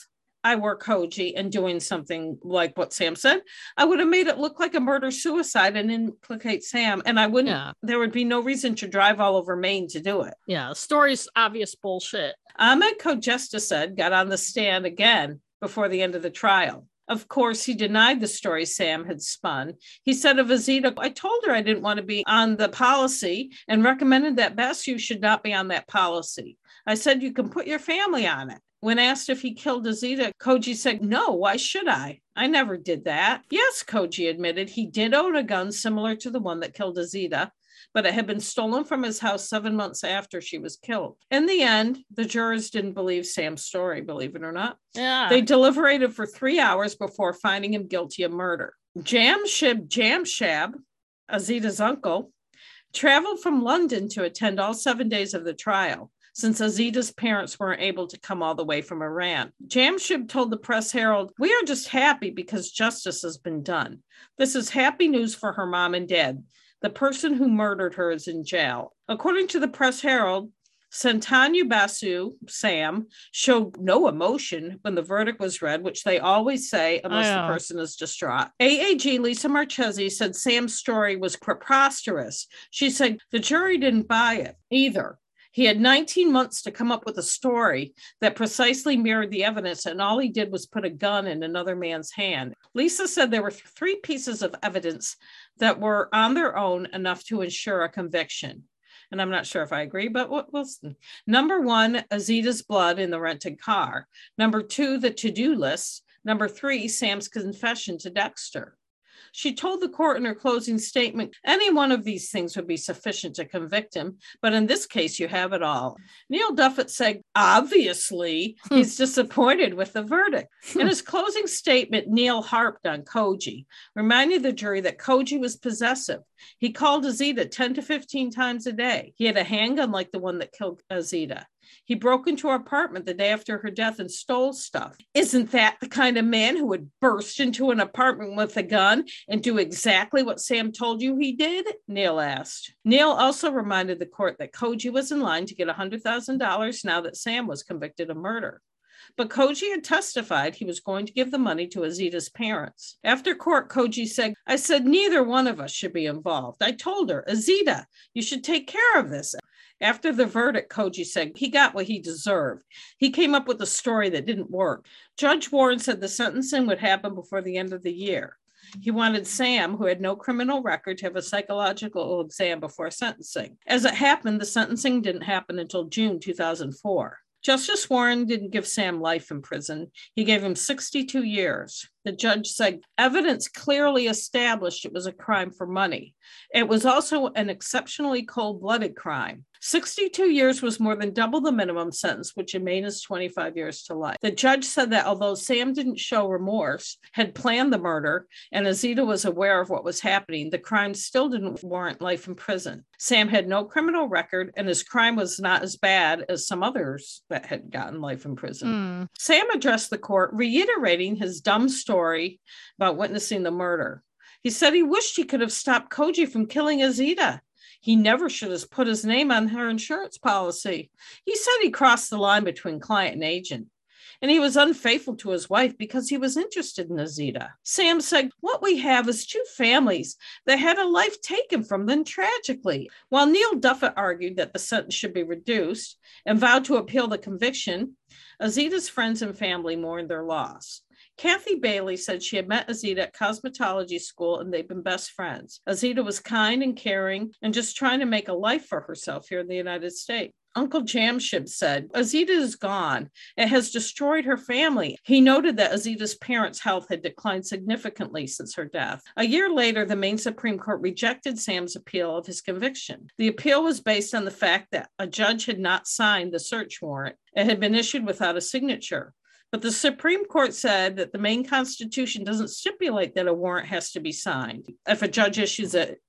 Speaker 2: I were Koji and doing something like what Sam said, I would have made it look like a murder suicide and implicate Sam. And I wouldn't,
Speaker 1: Yeah.
Speaker 2: there would be no reason to drive all over Maine to do it.
Speaker 1: Yeah. Story's obvious bullshit.
Speaker 2: Ahmed Kojesta said got on the stand again before the end of the trial. Of course, he denied the story Sam had spun. He said of Azita, I told her I didn't want to be on the policy and recommended that you should not be on that policy. I said you can put your family on it. When asked if he killed Azita, Koji said, No, why should I? I never did that. Yes, Koji admitted he did own a gun similar to the one that killed Azita, but it had been stolen from his house seven months after she was killed. In the end, the jurors didn't believe Sam's story, believe it or not.
Speaker 1: Yeah.
Speaker 2: They deliberated for three hours before finding him guilty of murder. Jamshid Jamshab, Azita's uncle, traveled from London to attend all seven days of the trial. Since Azita's parents weren't able to come all the way from Iran, Jamshid told the Press Herald, We are just happy because justice has been done. This is happy news for her mom and dad. The person who murdered her is in jail. According to the Press Herald, Santanu Basu, Sam, showed no emotion when the verdict was read, which they always say unless the person is distraught. AAG Lisa Marchese said Sam's story was preposterous. She said the jury didn't buy it either. He had 19 months to come up with a story that precisely mirrored the evidence, and all he did was put a gun in another man's hand. Lisa said there were three pieces of evidence that were on their own enough to ensure a conviction. And I'm not sure if I agree, but we'll, we'll number one, Azita's blood in the rented car. Number two, the to do list. Number three, Sam's confession to Dexter. She told the court in her closing statement any one of these things would be sufficient to convict him, but in this case, you have it all. Neil Duffett said, obviously, hmm. he's disappointed with the verdict. In his closing statement, Neil harped on Koji, reminding the jury that Koji was possessive. He called Azita 10 to 15 times a day. He had a handgun like the one that killed Azita. He broke into her apartment the day after her death and stole stuff. Isn't that the kind of man who would burst into an apartment with a gun and do exactly what Sam told you he did? Neil asked. Neil also reminded the court that Koji was in line to get $100,000 now that Sam was convicted of murder. But Koji had testified he was going to give the money to Azita's parents. After court, Koji said, I said neither one of us should be involved. I told her, Azita, you should take care of this. After the verdict, Koji said he got what he deserved. He came up with a story that didn't work. Judge Warren said the sentencing would happen before the end of the year. He wanted Sam, who had no criminal record, to have a psychological exam before sentencing. As it happened, the sentencing didn't happen until June 2004. Justice Warren didn't give Sam life in prison. He gave him 62 years. The judge said evidence clearly established it was a crime for money. It was also an exceptionally cold blooded crime. 62 years was more than double the minimum sentence, which in Maine is 25 years to life. The judge said that although Sam didn't show remorse, had planned the murder, and Azita was aware of what was happening, the crime still didn't warrant life in prison. Sam had no criminal record, and his crime was not as bad as some others that had gotten life in prison. Mm. Sam addressed the court, reiterating his dumb story about witnessing the murder. He said he wished he could have stopped Koji from killing Azita. He never should have put his name on her insurance policy. He said he crossed the line between client and agent. And he was unfaithful to his wife because he was interested in Azita. Sam said, What we have is two families that had a life taken from them tragically. While Neil Duffett argued that the sentence should be reduced and vowed to appeal the conviction, Azita's friends and family mourned their loss. Kathy Bailey said she had met Azita at cosmetology school and they've been best friends. Azita was kind and caring and just trying to make a life for herself here in the United States. Uncle Jamshid said, Azita is gone. It has destroyed her family. He noted that Azita's parents' health had declined significantly since her death. A year later, the Maine Supreme Court rejected Sam's appeal of his conviction. The appeal was based on the fact that a judge had not signed the search warrant. It had been issued without a signature. But the Supreme Court said that the Maine Constitution doesn't stipulate that a warrant has to be signed. If a judge issues it,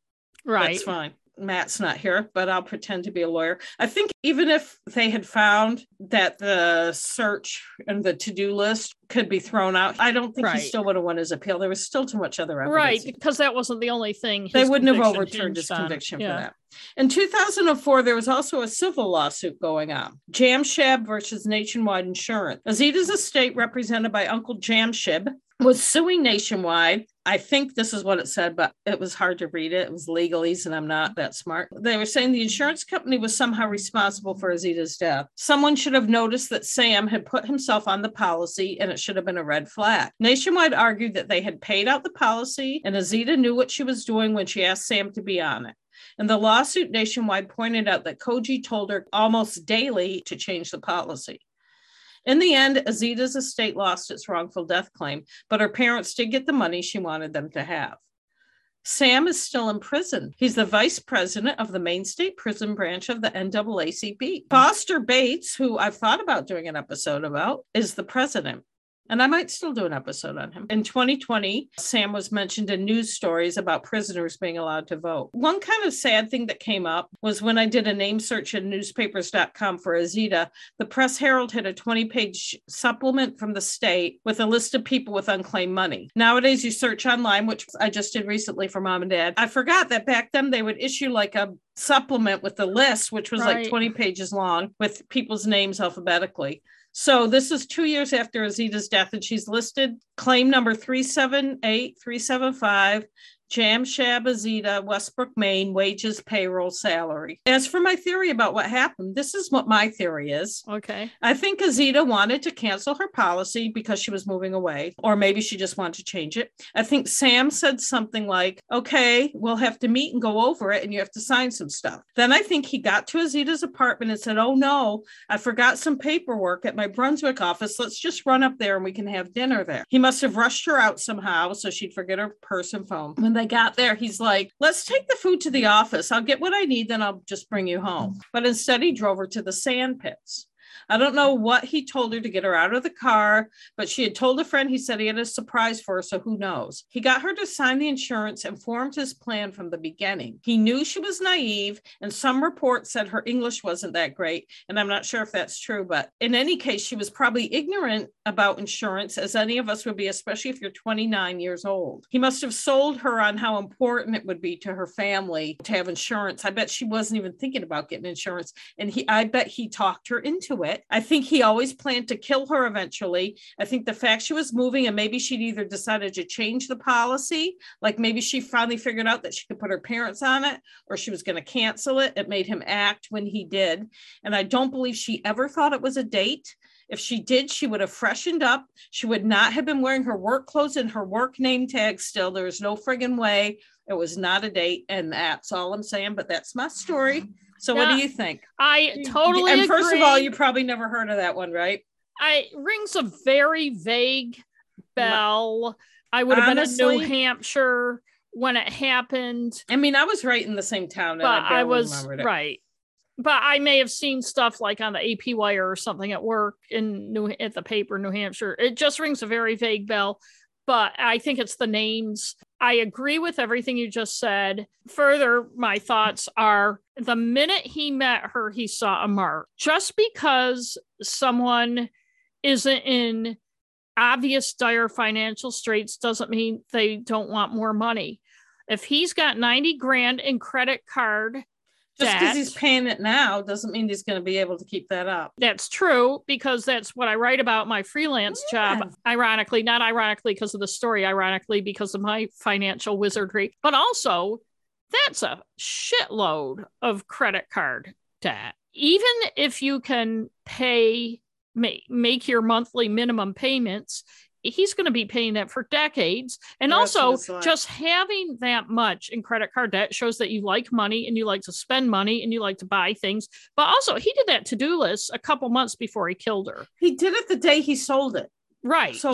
Speaker 2: right. that's fine. Matt's not here, but I'll pretend to be a lawyer. I think even if they had found that the search and the to do list could be thrown out, I don't think right. he still would have won his appeal. There was still too much other evidence.
Speaker 1: Right, because that wasn't the only thing.
Speaker 2: They wouldn't have overturned his conviction yeah. for that. In 2004, there was also a civil lawsuit going on Jamshid versus Nationwide Insurance. Azita's estate, represented by Uncle Jamshid, was suing Nationwide. I think this is what it said, but it was hard to read it. It was legalese, and I'm not that smart. They were saying the insurance company was somehow responsible for Azita's death. Someone should have noticed that Sam had put himself on the policy, and it should have been a red flag. Nationwide argued that they had paid out the policy, and Azita knew what she was doing when she asked Sam to be on it. And the lawsuit nationwide pointed out that Koji told her almost daily to change the policy. In the end, Azita's estate lost its wrongful death claim, but her parents did get the money she wanted them to have. Sam is still in prison. He's the vice president of the Maine State Prison Branch of the NAACP. Foster Bates, who I've thought about doing an episode about, is the president. And I might still do an episode on him. In 2020, Sam was mentioned in news stories about prisoners being allowed to vote. One kind of sad thing that came up was when I did a name search in newspapers.com for Azita, the Press Herald had a 20 page supplement from the state with a list of people with unclaimed money. Nowadays, you search online, which I just did recently for mom and dad. I forgot that back then they would issue like a supplement with the list, which was right. like 20 pages long with people's names alphabetically. So this is two years after Azita's death, and she's listed claim number 378, 375, Jamshab Azita, Westbrook, Maine, wages, payroll, salary. As for my theory about what happened, this is what my theory is.
Speaker 1: Okay.
Speaker 2: I think Azita wanted to cancel her policy because she was moving away, or maybe she just wanted to change it. I think Sam said something like, okay, we'll have to meet and go over it, and you have to sign some stuff. Then I think he got to Azita's apartment and said, oh no, I forgot some paperwork at my Brunswick office. Let's just run up there and we can have dinner there. He must have rushed her out somehow so she'd forget her purse and phone. When they got there, he's like, let's take the food to the office. I'll get what I need, then I'll just bring you home. But instead, he drove her to the sand pits. I don't know what he told her to get her out of the car, but she had told a friend he said he had a surprise for her, so who knows? He got her to sign the insurance and formed his plan from the beginning. He knew she was naive, and some reports said her English wasn't that great. And I'm not sure if that's true, but in any case, she was probably ignorant about insurance, as any of us would be, especially if you're 29 years old. He must have sold her on how important it would be to her family to have insurance. I bet she wasn't even thinking about getting insurance. And he, I bet he talked her into it. I think he always planned to kill her eventually. I think the fact she was moving and maybe she'd either decided to change the policy, like maybe she finally figured out that she could put her parents on it or she was going to cancel it. It made him act when he did. And I don't believe she ever thought it was a date. If she did, she would have freshened up. She would not have been wearing her work clothes and her work name tag still. There's no friggin' way. It was not a date. And that's all I'm saying. But that's my story. So yeah, what do you think?
Speaker 1: I totally
Speaker 2: And
Speaker 1: agree.
Speaker 2: first of all, you probably never heard of that one, right?
Speaker 1: I rings a very vague bell. I would have Honestly, been in New Hampshire when it happened.
Speaker 2: I mean, I was right in the same town, but I, I was
Speaker 1: right. But I may have seen stuff like on the AP wire or something at work in New at the paper, New Hampshire. It just rings a very vague bell. But I think it's the names I agree with everything you just said. Further, my thoughts are the minute he met her, he saw a mark. Just because someone isn't in obvious dire financial straits doesn't mean they don't want more money. If he's got 90 grand in credit card
Speaker 2: just because he's paying it now doesn't mean he's going to be able to keep that up.
Speaker 1: That's true because that's what I write about my freelance yeah. job. Ironically, not ironically because of the story, ironically because of my financial wizardry, but also that's a shitload of credit card debt. Even if you can pay, make, make your monthly minimum payments, he's going to be paying that for decades. And also, just having that much in credit card debt shows that you like money and you like to spend money and you like to buy things. But also, he did that to do list a couple months before he killed her.
Speaker 2: He did it the day he sold it.
Speaker 1: Right. so,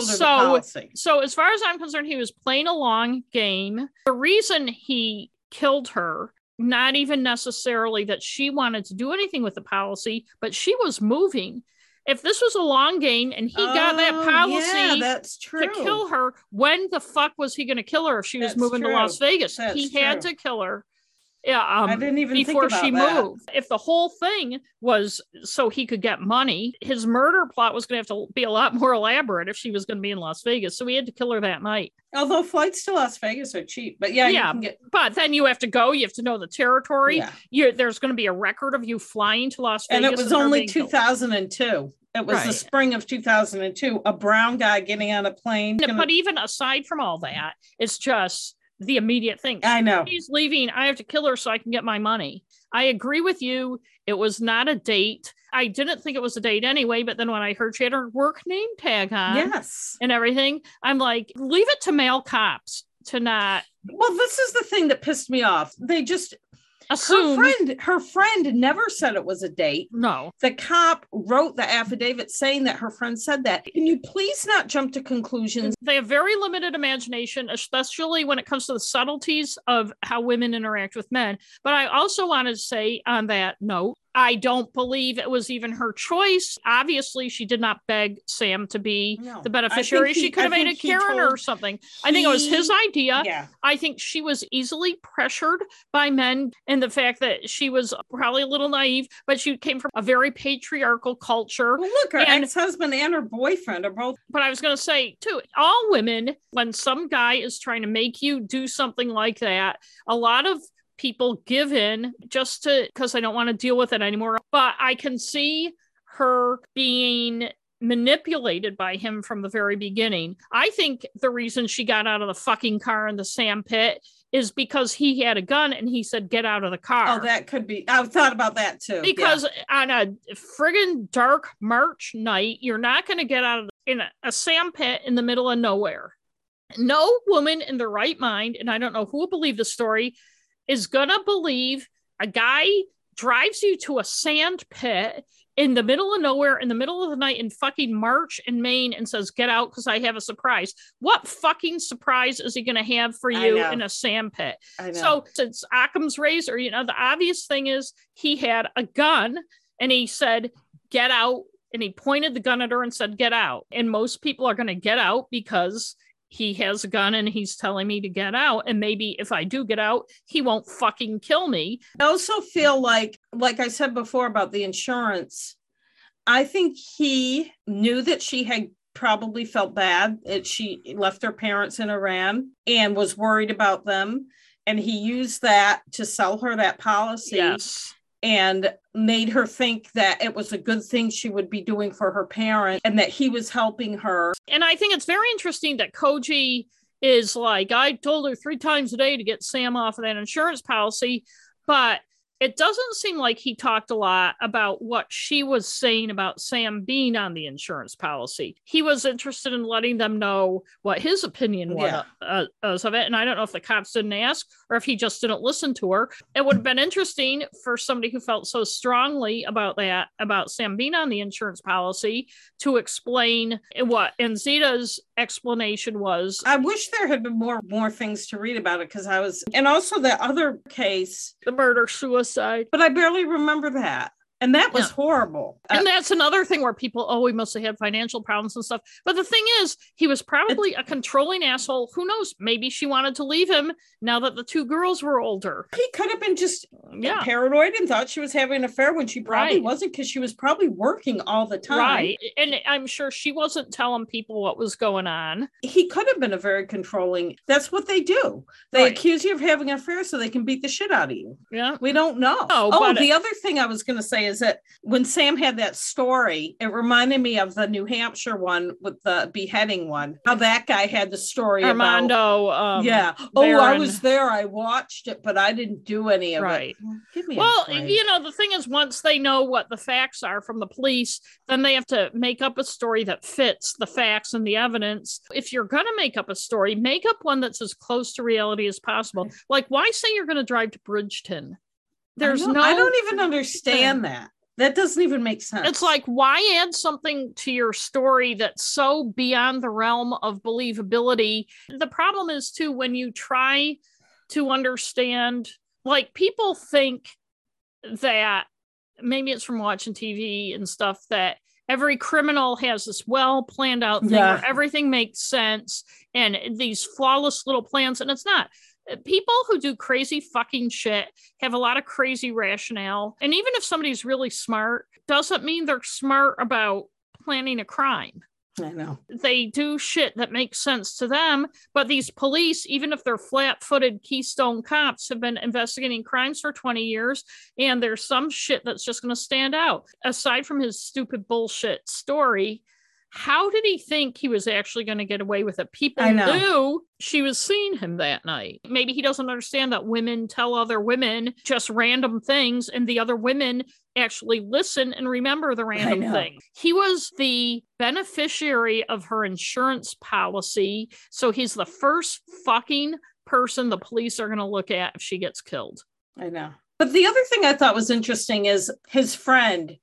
Speaker 1: so as far as I'm concerned, he was playing a long game. The reason he killed her not even necessarily that she wanted to do anything with the policy, but she was moving if this was a long game and he oh, got that oh, policy
Speaker 2: yeah, that's true.
Speaker 1: to kill her, when the fuck was he going to kill her if she was moving true. to Las Vegas? That's he had to kill her. Yeah, um,
Speaker 2: I didn't even think
Speaker 1: before she
Speaker 2: that.
Speaker 1: moved. If the whole thing was so he could get money, his murder plot was going to have to be a lot more elaborate if she was going to be in Las Vegas. So he had to kill her that night.
Speaker 2: Although flights to Las Vegas are cheap, but yeah,
Speaker 1: yeah.
Speaker 2: Get...
Speaker 1: But then you have to go. You have to know the territory. Yeah. You, there's going to be a record of you flying to Las
Speaker 2: Vegas, and it was and only 2002. It was right. the spring of 2002. A brown guy getting on a plane.
Speaker 1: But even aside from all that, it's just the immediate thing.
Speaker 2: I know.
Speaker 1: She's leaving. I have to kill her so I can get my money. I agree with you. It was not a date. I didn't think it was a date anyway, but then when I heard she had her work name tag on
Speaker 2: yes.
Speaker 1: and everything, I'm like, leave it to male cops to not.
Speaker 2: Well, this is the thing that pissed me off. They just Assumed. Her friend, her friend never said it was a date.
Speaker 1: No.
Speaker 2: The cop wrote the affidavit saying that her friend said that. Can you please not jump to conclusions?
Speaker 1: They have very limited imagination, especially when it comes to the subtleties of how women interact with men. But I also want to say on that note I don't believe it was even her choice. Obviously, she did not beg Sam to be no, the beneficiary. He, she could have made it Karen or something. He, I think it was his idea.
Speaker 2: Yeah.
Speaker 1: I think she was easily pressured by men and the fact that she was probably a little naive, but she came from a very patriarchal culture.
Speaker 2: Well, look, her and, ex-husband and her boyfriend are both.
Speaker 1: But I was going to say too, all women, when some guy is trying to make you do something like that, a lot of people give in just to because I don't want to deal with it anymore. But I can see her being manipulated by him from the very beginning. I think the reason she got out of the fucking car in the sand pit is because he had a gun and he said, Get out of the car.
Speaker 2: Oh, that could be. I've thought about that too.
Speaker 1: Because yeah. on a friggin' dark March night, you're not going to get out of the, in a, a sand pit in the middle of nowhere. No woman in the right mind, and I don't know who will believe the story, is going to believe a guy drives you to a sand pit in the middle of nowhere in the middle of the night in fucking March in Maine and says, Get out because I have a surprise. What fucking surprise is he going to have for you in a sand pit? So, since Occam's razor, you know, the obvious thing is he had a gun and he said, Get out. And he pointed the gun at her and said, Get out. And most people are going to get out because he has a gun and he's telling me to get out. And maybe if i do get out he won't fucking kill me.
Speaker 2: I also feel like like i said before about the insurance i think he knew that she had probably felt bad that she left her parents in iran and was worried about them. And he used that to sell her that policy.
Speaker 1: Yes
Speaker 2: and made her think that it was a good thing she would be doing for her parent and that he was helping her.
Speaker 1: And I think it's very interesting that Koji is like, I told her three times a day to get Sam off of that insurance policy, but it doesn't seem like he talked a lot about what she was saying about Sam being on the insurance policy. He was interested in letting them know what his opinion was, yeah. uh, of it. And I don't know if the cops didn't ask or if he just didn't listen to her. It would have been interesting for somebody who felt so strongly about that, about Sam being on the insurance policy, to explain what Anzita's explanation was.
Speaker 2: I wish there had been more more things to read about it because I was, and also the other case,
Speaker 1: the murder suicide.
Speaker 2: But I barely remember that. And that was yeah. horrible.
Speaker 1: Uh, and that's another thing where people, oh, he must have had financial problems and stuff. But the thing is, he was probably a controlling asshole. Who knows? Maybe she wanted to leave him now that the two girls were older.
Speaker 2: He could have been just yeah. paranoid and thought she was having an affair when she probably right. wasn't because she was probably working all the time. Right.
Speaker 1: And I'm sure she wasn't telling people what was going on.
Speaker 2: He could have been a very controlling. That's what they do. They right. accuse you of having an affair so they can beat the shit out of you.
Speaker 1: Yeah.
Speaker 2: We don't know. No, oh, the other thing I was going to say is is that when Sam had that story, it reminded me of the New Hampshire one with the beheading one. How that guy had the story
Speaker 1: Armando.
Speaker 2: About, um, yeah. Oh, I was there. I watched it, but I didn't do any of
Speaker 1: right. it. Right. well, you know, the thing is, once they know what the facts are from the police, then they have to make up a story that fits the facts and the evidence. If you're going to make up a story, make up one that's as close to reality as possible. Like, why say you're going to drive to Bridgton?
Speaker 2: There's I no. I don't even understand that. That doesn't even make sense.
Speaker 1: It's like, why add something to your story that's so beyond the realm of believability? The problem is, too, when you try to understand, like, people think that maybe it's from watching TV and stuff that every criminal has this well planned out thing yeah. where everything makes sense and these flawless little plans, and it's not Uh, people who do crazy fucking shit have a lot of crazy rationale. And even if somebody's really smart, doesn't mean they're smart about planning a crime.
Speaker 2: I know.
Speaker 1: They do shit that makes sense to them, but these police, even if they're flat footed Keystone cops, have been investigating crimes for 20 years, and there's some shit that's just going to stand out. Aside from his stupid bullshit story, how did he think he was actually going to get away with it? People knew she was seeing him that night. Maybe he doesn't understand that women tell other women just random things, and the other women actually listen and remember the random thing. He was the beneficiary of her insurance policy. So he's the first fucking person the police are going to look at if she gets killed.
Speaker 2: I know. But the other thing I thought was interesting is his friend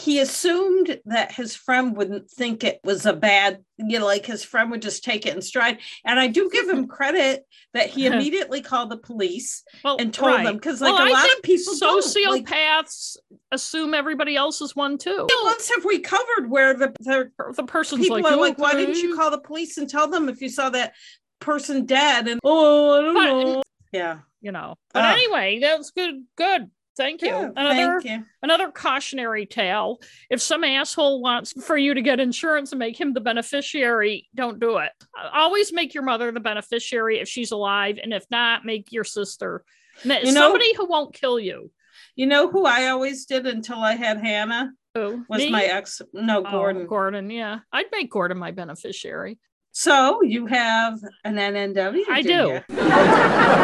Speaker 2: he assumed that his friend wouldn't think it was a bad, you know, like his friend would just take it in stride. And I do give him credit that he immediately called the police well, and told right. them because, like, well, a I lot of people,
Speaker 1: sociopaths like, assume everybody else is one too.
Speaker 2: Once have we covered where the the,
Speaker 1: the person's
Speaker 2: people
Speaker 1: like,
Speaker 2: are like, why didn't you call the police and tell them if you saw that person dead? And oh, I don't but, know. Yeah,
Speaker 1: you know. But uh, anyway, that's good. Good Thank you. Another, thank you. Another cautionary tale. If some asshole wants for you to get insurance and make him the beneficiary, don't do it. Always make your mother the beneficiary if she's alive, and if not, make your sister. You know, somebody who won't kill you.
Speaker 2: You know who I always did until I had Hannah?
Speaker 1: Who?
Speaker 2: was
Speaker 1: Me?
Speaker 2: my ex. No,
Speaker 1: Oh,
Speaker 2: Gordon.
Speaker 1: Gordon, yeah. I'd make Gordon my beneficiary.
Speaker 2: So you have an NNW.
Speaker 1: I
Speaker 2: do
Speaker 1: do.
Speaker 2: you?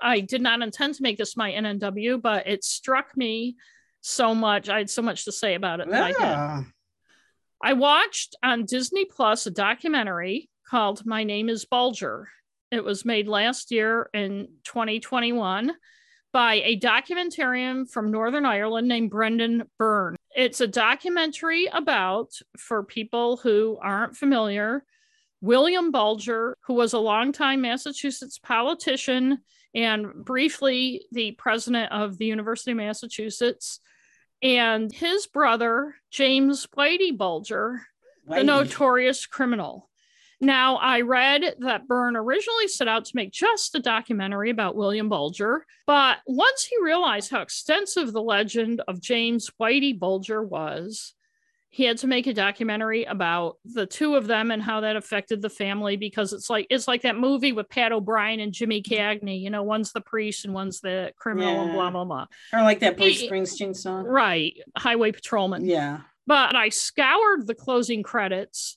Speaker 1: I did not intend to make this my NNW, but it struck me so much. I had so much to say about it that I did. I watched on Disney Plus a documentary called My Name is Bulger. It was made last year in 2021 by a documentarian from Northern Ireland named Brendan Byrne. It's a documentary about, for people who aren't familiar, William Bulger, who was a longtime Massachusetts politician and briefly the president of the University of Massachusetts, and his brother, James Whitey Bulger, the notorious criminal. Now, I read that Byrne originally set out to make just a documentary about William Bulger, but once he realized how extensive the legend of James Whitey Bulger was, he had to make a documentary about the two of them and how that affected the family because it's like it's like that movie with Pat O'Brien and Jimmy Cagney, you know, one's the priest and one's the criminal and blah blah blah.
Speaker 2: Or like that Bruce
Speaker 1: He-
Speaker 2: Springsteen song.
Speaker 1: Right, highway patrolman.
Speaker 2: Yeah.
Speaker 1: But I scoured the closing credits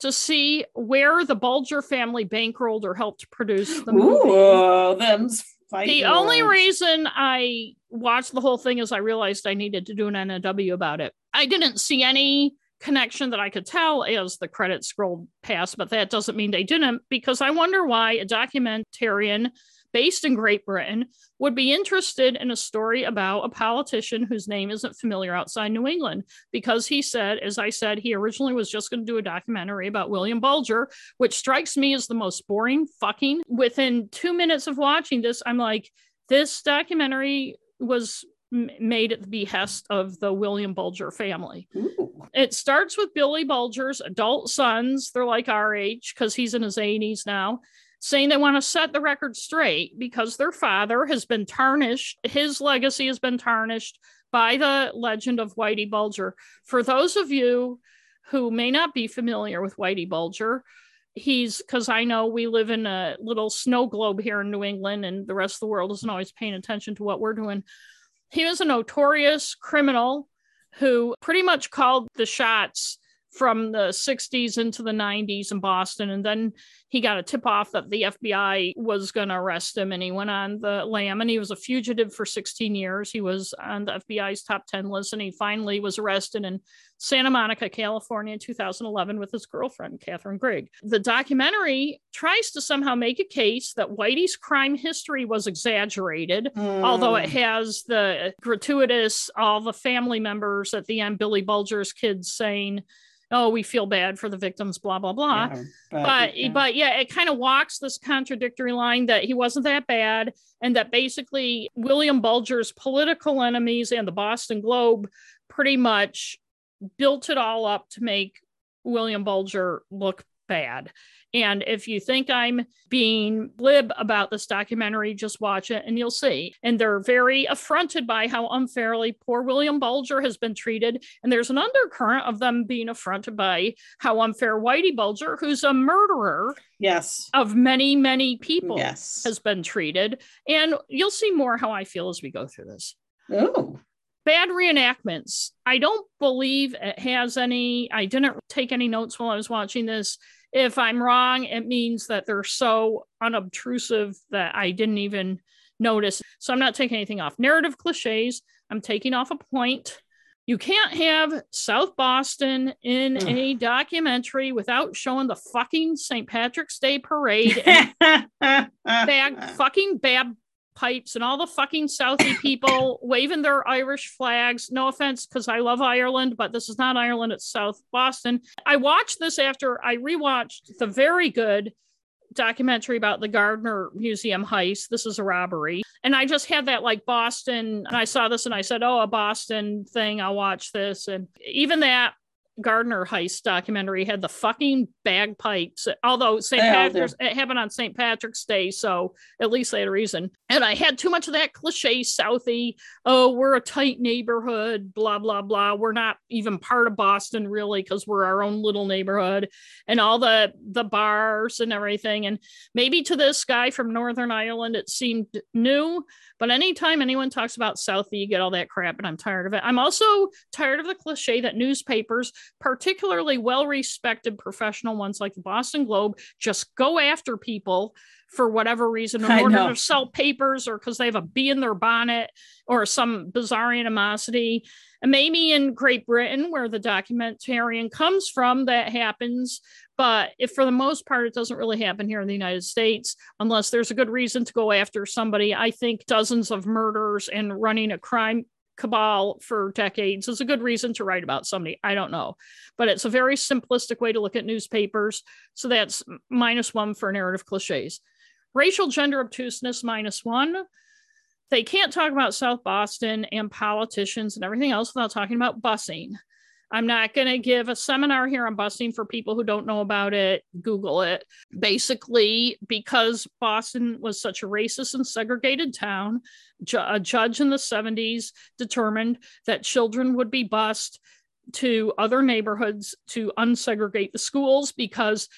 Speaker 1: to see where the Bulger family bankrolled or helped produce the movie.
Speaker 2: Ooh, them's fighting
Speaker 1: The only reason I watched the whole thing is I realized I needed to do an NNW about it. I didn't see any connection that I could tell as the credits scrolled past, but that doesn't mean they didn't, because I wonder why a documentarian based in Great Britain would be interested in a story about a politician whose name isn't familiar outside New England. Because he said, as I said, he originally was just going to do a documentary about William Bulger, which strikes me as the most boring fucking. Within two minutes of watching this, I'm like, this documentary was made at the behest of the William Bulger family.
Speaker 2: Ooh.
Speaker 1: It starts with Billy Bulger's adult sons. They're like our age because he's in his 80s now, saying they want to set the record straight because their father has been tarnished. His legacy has been tarnished by the legend of Whitey Bulger. For those of you who may not be familiar with Whitey Bulger, he's because I know we live in a little snow globe here in New England and the rest of the world isn't always paying attention to what we're doing. He was a notorious criminal who pretty much called the shots from the 60s into the 90s in Boston. And then he got a tip off that the FBI was going to arrest him and he went on the lam and he was a fugitive for 16 years. He was on the FBI's top 10 list and he finally was arrested in Santa Monica, California in 2011 with his girlfriend, Catherine Greig. The documentary tries to somehow make a case that Whitey's crime history was exaggerated although it
Speaker 2: Mm.
Speaker 1: has the gratuitous all the family members at the end billy bulger's kids saying oh we feel bad for the victims blah blah blah
Speaker 2: Yeah,
Speaker 1: but
Speaker 2: yeah.
Speaker 1: but yeah it kind of walks this contradictory line that he wasn't that bad and that basically william bulger's political enemies and the boston globe pretty much built it all up to make william bulger look bad and if you think I'm being glib about this documentary, just watch it and you'll see. And they're very affronted by how unfairly poor William Bulger has been treated. And there's an undercurrent of them being affronted by how unfair Whitey Bulger, who's a murderer
Speaker 2: yes.
Speaker 1: of many, many people,
Speaker 2: Yes.
Speaker 1: has been treated. And you'll see more how I feel as we go through this
Speaker 2: Oh.
Speaker 1: Bad reenactments. I don't believe it has any. I didn't take any notes while I was watching this. If I'm wrong, it means that they're so unobtrusive that I didn't even notice. So I'm not taking anything off. Narrative cliches, I'm taking off a point. You can't have South Boston in
Speaker 2: Ugh.
Speaker 1: a documentary without showing the fucking St. Patrick's Day parade bag fucking bab pipes and all the fucking Southie people waving their Irish flags. No offense, because I love Ireland, but this is not Ireland, it's South Boston. I watched this after I rewatched the very good documentary about the Gardner Museum heist. This is a robbery. And I just had that like Boston, and I saw this and I said, oh, a Boston thing, I'll watch this. And even that Gardner heist documentary had the fucking bagpipes. Although St. Patrick's it happened on St. Patrick's Day, so at least they had a reason. And I had too much of that cliche Southie. Oh, we're a tight neighborhood, blah blah blah. We're not even part of Boston really because we're our own little neighborhood, and all the the bars and everything. And maybe to this guy from Northern Ireland it seemed new, but anytime anyone talks about Southie, you get all that crap, and I'm tired of it. I'm also tired of the cliche that newspapers particularly well respected professional ones like the Boston Globe, just go after people for whatever reason in I order know. to sell papers or because they have a bee in their bonnet or some bizarre animosity. And maybe in Great Britain, where the documentarian comes from, that happens. But if for the most part, it doesn't really happen here in the United States, unless there's a good reason to go after somebody. I think dozens of murders and running a crime cabal for decades is a good reason to write about somebody. I don't know. But it's a very simplistic way to look at newspapers. So that's minus one for narrative cliches. Racial gender obtuseness, minus one. They can't talk about South Boston and politicians and everything else without talking about busing. I'm not going to give a seminar here on busing for people who don't know about it. Google it. Basically, because Boston was such a racist and segregated town, a judge in the 70s determined that children would be bused to other neighborhoods to unsegregate the schools because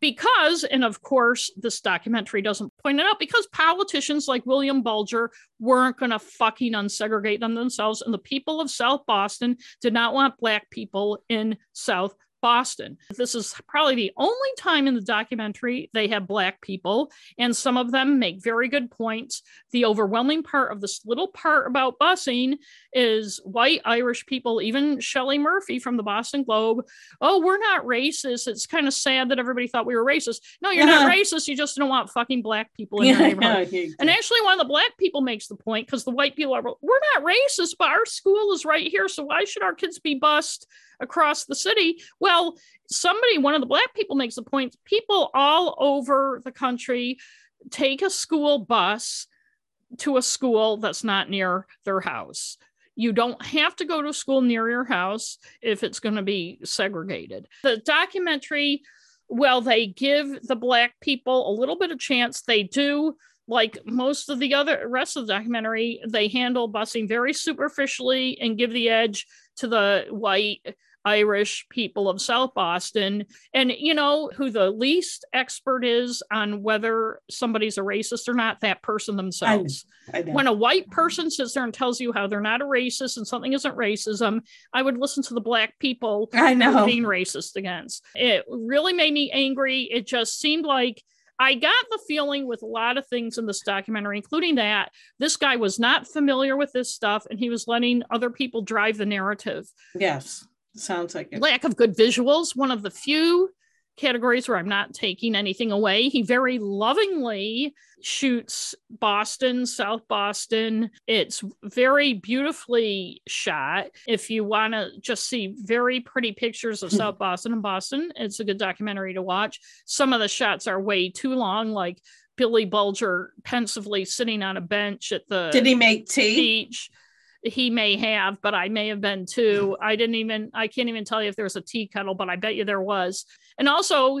Speaker 1: because, and of course, this documentary doesn't point it out, because politicians like William Bulger weren't going to fucking unsegregate them themselves. And the people of South Boston did not want Black people in South Boston. This is probably the only time in the documentary they have Black people, and some of them make very good points. The overwhelming part of this little part about busing is white Irish people, even Shelley Murphy from the Boston Globe. Oh, we're not racist. It's kind of sad that everybody thought we were racist. No, you're not racist. You just don't want fucking Black people in your neighborhood. and actually, one of the Black people makes the point because the white people are, we're not racist, but our school is right here. So why should our kids be bused? across the city. Well, somebody, one of the black people makes the point people all over the country take a school bus to a school that's not near their house. You don't have to go to a school near your house if it's going to be segregated. The documentary, well, they give the black people a little bit of chance. They do like most of the other rest of the documentary, they handle busing very superficially and give the edge to the white Irish people of South Boston. And you know who the least expert is on whether somebody's a racist or not? That person themselves. I, I when a white person sits there and tells you how they're not a racist and something isn't racism, I would listen to the black people
Speaker 2: I know
Speaker 1: being racist against. It really made me angry. It just seemed like I got the feeling with a lot of things in this documentary, including that this guy was not familiar with this stuff and he was letting other people drive the narrative.
Speaker 2: Yes. Sounds like it.
Speaker 1: Lack of good visuals, one of the few categories where I'm not taking anything away. He very lovingly shoots Boston, South Boston. It's very beautifully shot. If you want to just see very pretty pictures of South Boston and Boston, it's a good documentary to watch. Some of the shots are way too long, like Billy Bulger pensively sitting on a bench at the
Speaker 2: Did he make tea?
Speaker 1: beach he may have, but I may have been too. Mm-hmm. I didn't even, I can't even tell you if there was a tea kettle, but I bet you there was. And also,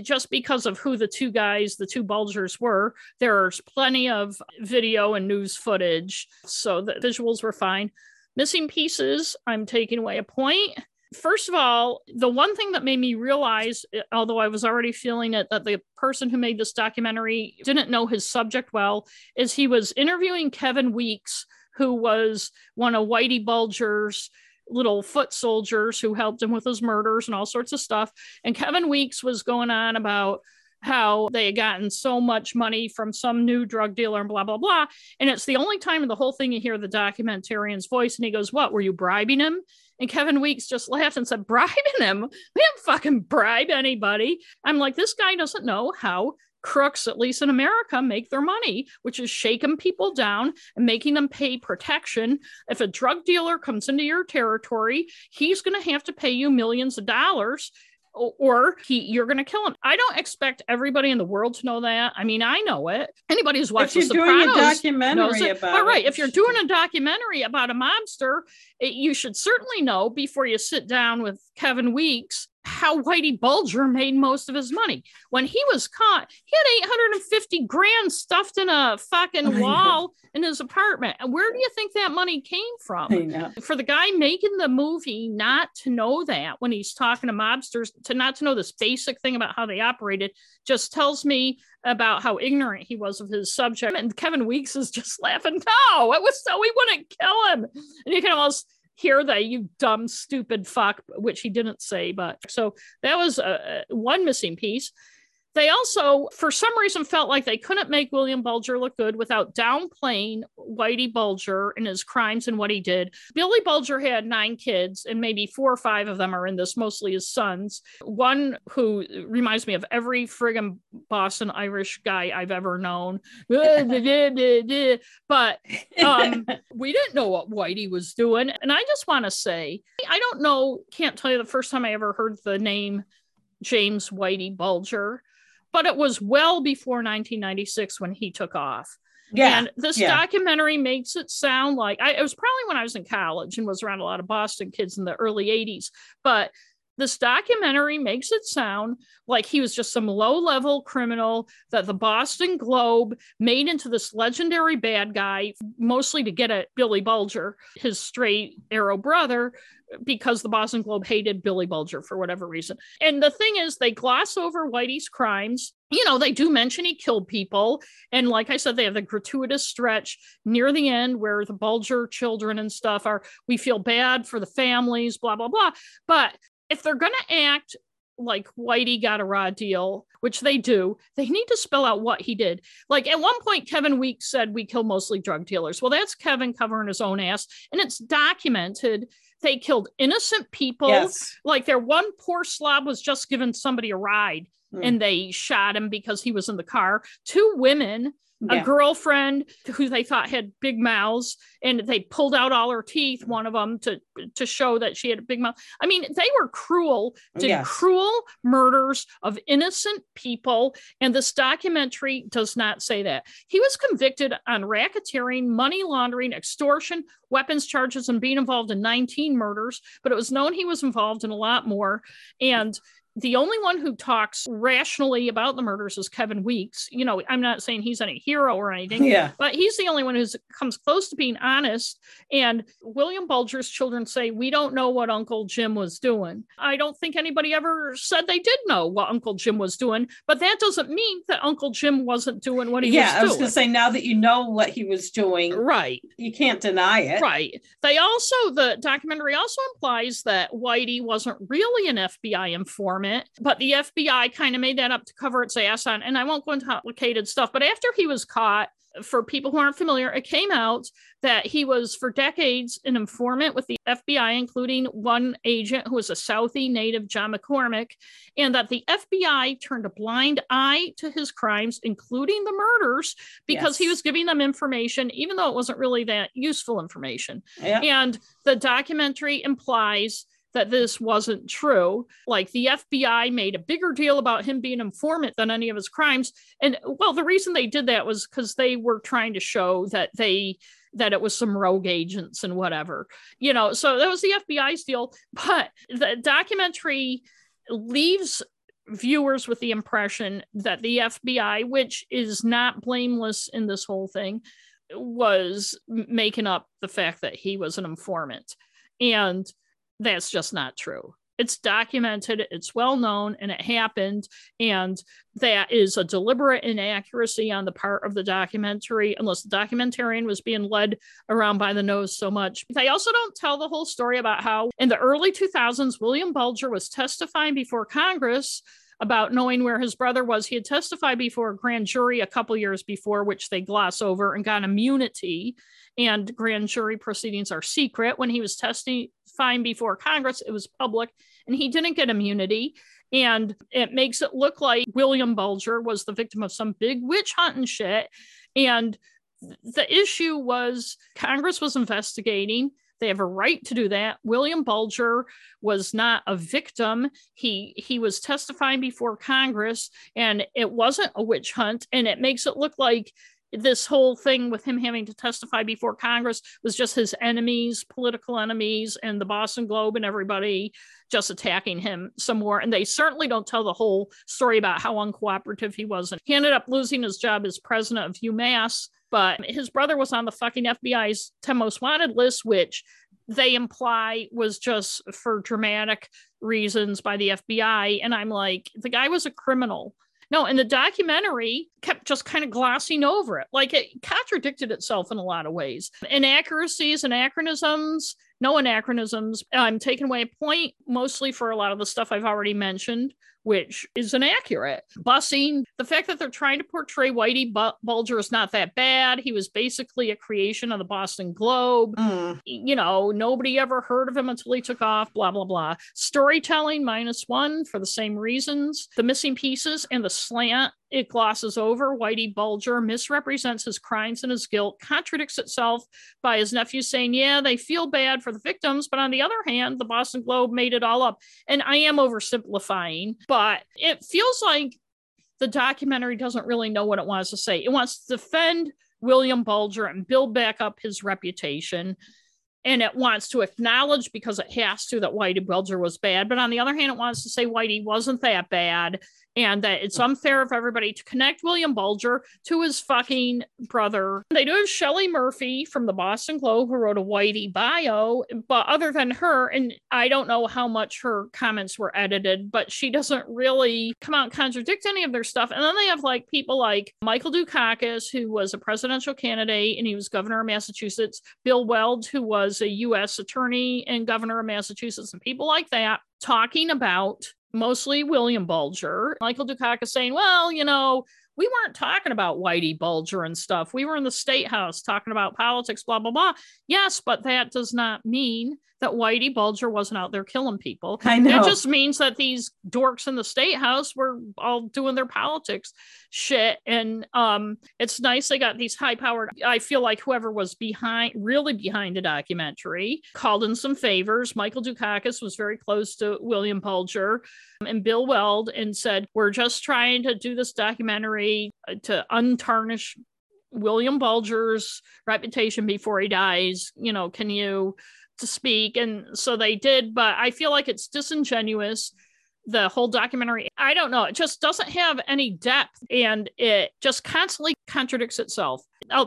Speaker 1: just because of who the two guys, the two Bulgers were, there's plenty of video and news footage. So the visuals were fine. Missing pieces, I'm taking away a point. First of all, the one thing that made me realize, uh, although I was already feeling it, that the person who made this documentary didn't know his subject well, is he was interviewing Kevin Weeks, who was one of Whitey Bulger's little foot soldiers who helped him with his murders and all sorts of stuff. And Kevin Weeks was going on about how they had gotten so much money from some new drug dealer and blah, blah, blah. And it's the only time in the whole thing you hear the documentarian's voice. And he goes, What? Were you bribing him? And Kevin Weeks just laughed and said, Bribing him? We didn't fucking bribe anybody. I'm like, This guy doesn't know how crooks, at least in America, make their money, which is shaking people down and making them pay protection. If a drug dealer comes into your territory, he's going to have to pay you millions of dollars or he you're going to kill him. I don't expect everybody in the world to know that. I mean, I know it. Anybody who's watched
Speaker 2: if you're
Speaker 1: The
Speaker 2: doing a documentary
Speaker 1: knows it.
Speaker 2: about
Speaker 1: All right,
Speaker 2: it,
Speaker 1: if you're doing a documentary about a mobster, it, you should certainly know before you sit down with Kevin Weeks how Whitey Bulger made most of his money. When he was caught, he had 850 grand stuffed in a fucking wall in his apartment. Where do you think that money came from? For the guy making the movie not to know that when he's talking to mobsters to not to know this basic thing about how they operated just tells me about how ignorant he was of his subject and kevin weeks is just laughing no it was so we wouldn't kill him and you can almost hear that you dumb stupid fuck which he didn't say but so that was uh, one missing piece they also, for some reason, felt like they couldn't make William Bulger look good without downplaying Whitey Bulger and his crimes and what he did. Billy Bulger had nine kids, and maybe four or five of them are in this, mostly his sons. One who reminds me of every friggin' Boston Irish guy I've ever known. but um, we didn't know what Whitey was doing. And I just want to say, I don't know, can't tell you the first time I ever heard the name James Whitey Bulger, but it was well before 1996 when he took off.
Speaker 2: yeah.
Speaker 1: And this
Speaker 2: yeah.
Speaker 1: documentary makes it sound like I, it was probably when I was in college and was around a lot of Boston kids in the early 80s. But this documentary makes it sound like he was just some low level criminal that the Boston Globe made into this legendary bad guy, mostly to get at Billy Bulger, his straight arrow brother, because the Boston Globe hated Billy Bulger for whatever reason. And the thing is, they gloss over Whitey's crimes. You know, they do mention he killed people. And like I said, they have the gratuitous stretch near the end where the Bulger children and stuff are, we feel bad for the families, blah, blah, blah. But if they're going to act like Whitey got a raw deal, which they do, they need to spell out what he did. Like at one point, Kevin Weeks said we kill mostly drug dealers. Well, that's Kevin covering his own ass, and it's documented. They killed innocent people.
Speaker 2: yes.
Speaker 1: Like their one poor slob was just giving somebody a ride,
Speaker 2: Mm.
Speaker 1: and they shot him because he was in the car. Two women a girlfriend who they thought had big mouths and they pulled out all her teeth one of them to to show that she had a big mouth. I mean they were cruel. Oh, Did
Speaker 2: Yes.
Speaker 1: cruel murders of innocent people and this documentary does not say that. He was convicted on racketeering money laundering extortion weapons charges and being involved in 19 murders but it was known he was involved in a lot more. And the only one who talks rationally about the murders is Kevin Weeks. You know, I'm not saying he's any hero or anything,
Speaker 2: Yeah.
Speaker 1: but he's the only one who comes close to being honest. And William Bulger's children say, We don't know what Uncle Jim was doing. I don't think anybody ever said they did know what Uncle Jim was doing, but that doesn't mean that Uncle Jim wasn't doing what he
Speaker 2: yeah. Was doing. Yeah, I was going to say, now that you know what he was doing,
Speaker 1: right.
Speaker 2: you can't deny it.
Speaker 1: Right. They also, the documentary also implies that Whitey wasn't really an FBI informant, but the FBI kind of made that up to cover its ass on. And I won't go into complicated stuff, but after he was caught, for people who aren't familiar, it came out that he was for decades an informant with the FBI, including one agent who was a Southie native, John McCormick, and that the FBI turned a blind eye to his crimes, including the murders, because he was giving them information, even though it wasn't really that useful information.
Speaker 2: Yeah.
Speaker 1: And the documentary implies that this wasn't true. Like the FBI made a bigger deal about him being informant than any of his crimes. And well, the reason they did that was because they were trying to show that they that it was some rogue agents and whatever, you know. So that was the FBI's deal. But the documentary leaves viewers with the impression that the FBI, which is not blameless in this whole thing, was making up the fact that he was an informant. And that's just not true. It's documented, it's well known, and it happened. And that is a deliberate inaccuracy on the part of the documentary, unless the documentarian was being led around by the nose so much. They also don't tell the whole story about how in the early 2000s, William Bulger was testifying before Congress about knowing where his brother was. He had testified before a grand jury a couple years before, which they gloss over and got immunity. And grand jury proceedings are secret. When he was testifying before Congress, it was public and he didn't get immunity. And it makes it look like William Bulger was the victim of some big witch hunt and shit. And the issue was Congress was investigating. They have a right to do that. William Bulger was not a victim. He he was testifying before Congress and it wasn't a witch hunt and it makes it look like this whole thing with him having to testify before Congress was just his enemies, political enemies, and the Boston Globe and everybody just attacking him some more. And they certainly don't tell the whole story about how uncooperative he was. And he ended up losing his job as president of UMass, but his brother was on the fucking FBI's 10 most wanted list, which they imply was just for dramatic reasons by the FBI. And I'm like, the guy was a criminal. No, and the documentary kept just kind of glossing over it. Like it contradicted itself in a lot of ways. Inaccuracies, anachronisms, no anachronisms. I'm taking away a point mostly for a lot of the stuff I've already mentioned which is inaccurate. Busing, the fact that they're trying to portray Whitey Bulger is not that bad. He was basically a creation of the Boston Globe. Mm. You know, nobody ever heard of him until he took off, blah, blah, blah. Storytelling minus one for the same reasons. The missing pieces and the slant it glosses over Whitey Bulger, misrepresents his crimes and his guilt, contradicts itself by his nephew saying, Yeah, they feel bad for the victims. But on the other hand, the Boston Globe made it all up. And I am oversimplifying, but it feels like the documentary doesn't really know what it wants to say. It wants to defend William Bulger and build back up his reputation and it wants to acknowledge because it has to that Whitey Bulger was bad. But on the other hand, it wants to say Whitey wasn't that bad and that it's mm. unfair of everybody to connect William Bulger to his fucking brother. They do have Shelley Murphy from the Boston Globe who wrote a Whitey bio, but other than her, and I don't know how much her comments were edited, but she doesn't really come out and contradict any of their stuff. And then they have like people like Michael Dukakis, who was a presidential candidate and he was governor of Massachusetts, Bill Weld, who was a U.S. attorney and governor of Massachusetts, and people like that talking about mostly William Bulger. Michael Dukakis saying, well, you know, we weren't talking about Whitey Bulger and stuff. We were in the state house talking about politics, blah, blah, blah. Yes, but that does not mean that Whitey Bulger wasn't out there killing people.
Speaker 2: I know.
Speaker 1: It just means that these dorks in the state house were all doing their politics shit. And um, it's nice they got these high powered. I feel like whoever was behind, really behind the documentary, called in some favors. Michael Dukakis was very close to William Bulger and Bill Weld and said, We're just trying to do this documentary uh, to untarnish William Bulger's reputation before he dies. You know, can you to speak. And so they did, but I feel like it's disingenuous. The whole documentary, I don't know, it just doesn't have any depth and it just constantly contradicts itself.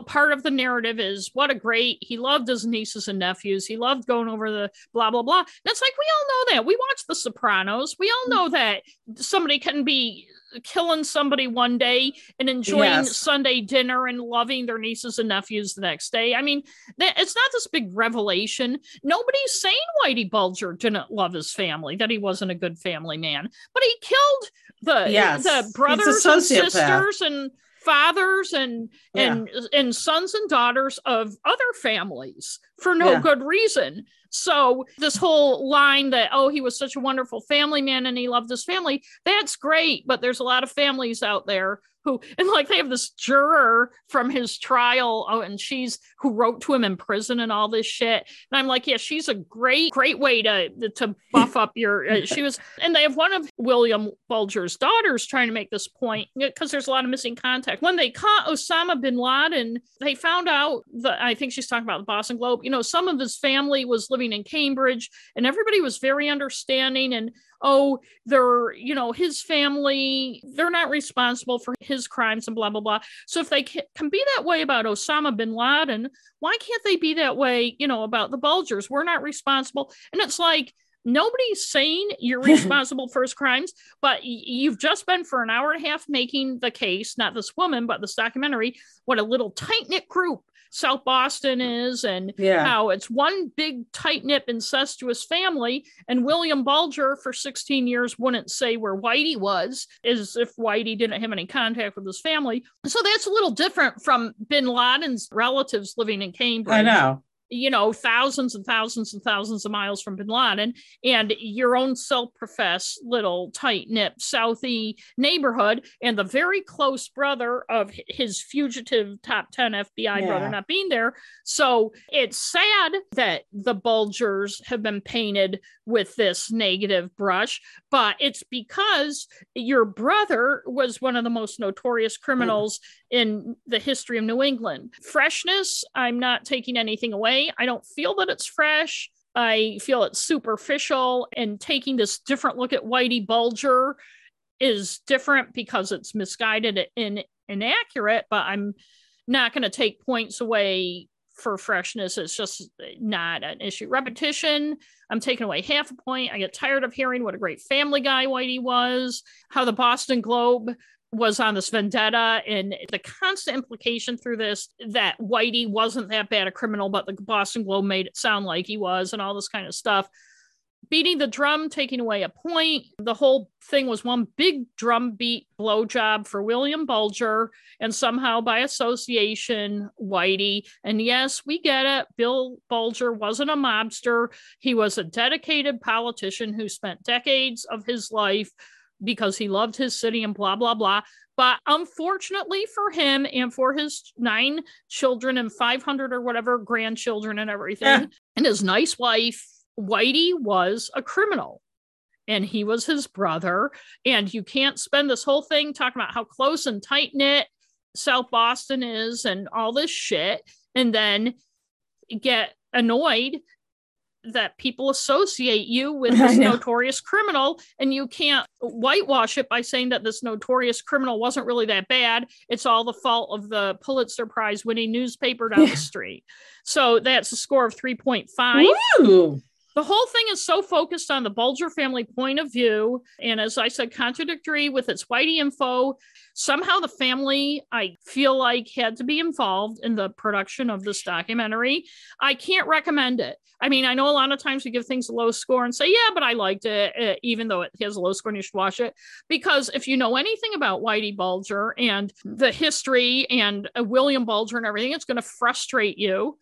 Speaker 1: Part of the narrative is what a great, he loved his nieces and nephews. He loved going over the blah, blah, blah. And it's like, we all know that. We watch The Sopranos. We all know mm-hmm. that somebody can be killing somebody one day and enjoying yes. Sunday dinner and loving their nieces and nephews the next day. I mean, it's not this big revelation. Nobody's saying Whitey Bulger didn't love his family, that he wasn't a good family man, but he killed the yes. the brothers and sisters and fathers and yeah. and and sons and daughters of other families for no yeah. good reason so this whole line that oh he was such a wonderful family man and he loved his family that's great but there's a lot of families out there who and like they have this juror from his trial oh, and she's who wrote to him in prison and all this shit. And i'm like yeah she's a great great way to to buff up your uh, she was and they have one of william bulger's daughters trying to make this point because there's a lot of missing contact. When they caught osama bin laden they found out that i think she's talking about the boston globe you know some of his family was living in cambridge and everybody was very understanding and oh, they're, you know, his family, they're not responsible for his crimes and blah, blah, blah. So if they can, be that way about Osama bin Laden, why can't they be that way, you know, about the Bulgers? We're not responsible. And it's like, nobody's saying you're responsible for his crimes, but you've just been for an hour and a half making the case, not this woman, but this documentary, what a little tight knit group South Boston is and yeah. how it's one big tight knit incestuous family. And William Bulger for 16 years wouldn't say where Whitey was, as if Whitey didn't have any contact with his family. So that's a little different from bin Laden's relatives living in Cambridge.
Speaker 2: I know.
Speaker 1: You know, thousands and thousands and thousands of miles from bin Laden, and your own self professed little tight knit Southie neighborhood, and the very close brother of his fugitive top 10 FBI yeah. brother not being there. So it's sad that the Bulgers have been painted with this negative brush, but it's because your brother was one of the most notorious criminals mm. in the history of New England. Freshness, I'm not taking anything away. I don't feel that it's fresh. I feel it's superficial and taking this different look at Whitey Bulger is different because it's misguided and inaccurate, but I'm not going to take points away for freshness. It's just not an issue. Repetition, I'm taking away half a point. I get tired of hearing what a great family guy Whitey was, how the Boston Globe was on this vendetta, and the constant implication through this that Whitey wasn't that bad a criminal, but the Boston Globe made it sound like he was, and all this kind of stuff beating the drum, taking away a point. The whole thing was one big drum beat blowjob for William Bulger and somehow by association, Whitey. And yes, we get it. Bill Bulger wasn't a mobster, he was a dedicated politician who spent decades of his life because he loved his city and blah, blah, blah. But unfortunately for him and for his nine children and 500 or whatever grandchildren and everything, yeah. and his nice wife, Whitey was a criminal and he was his brother. And you can't spend this whole thing talking about how close and tight knit South Boston is and all this shit, and then get annoyed that people associate you with this notorious criminal and you can't whitewash it by saying that this notorious criminal wasn't really that bad. It's all the fault of the pulitzer prize winning newspaper down the street. So that's a score of 3.5 Ooh the whole thing is so focused on the Bulger family point of view. And as I said, contradictory with its Whitey info. Somehow the family, I feel like, had to be involved in the production of this documentary. I can't recommend it. I mean, I know a lot of times we give things a low score and say, yeah, but I liked it, uh, even though it has a low score and you should watch it. Because if you know anything about Whitey Bulger and the history and uh, William Bulger and everything, it's going to frustrate you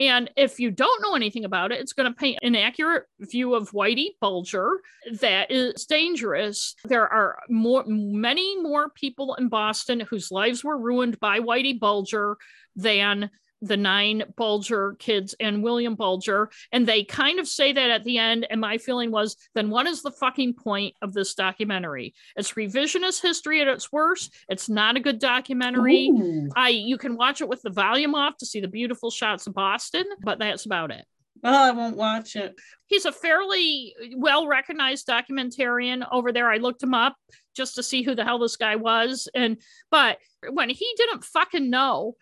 Speaker 1: and if you don't know anything about it, it's going to paint an accurate view of Whitey Bulger that is dangerous. There are more, many more people in Boston whose lives were ruined by Whitey Bulger than the nine Bulger kids and William Bulger. And they kind of say that at the end. And my feeling was, then what is the fucking point of this documentary? It's revisionist history at its worst. It's not a good documentary. Ooh. I you can watch it with the volume off to see the beautiful shots of Boston, but that's about it.
Speaker 2: Well, I won't watch it.
Speaker 1: He's a fairly well recognized documentarian over there. I looked him up just to see who the hell this guy was. And but when he didn't fucking know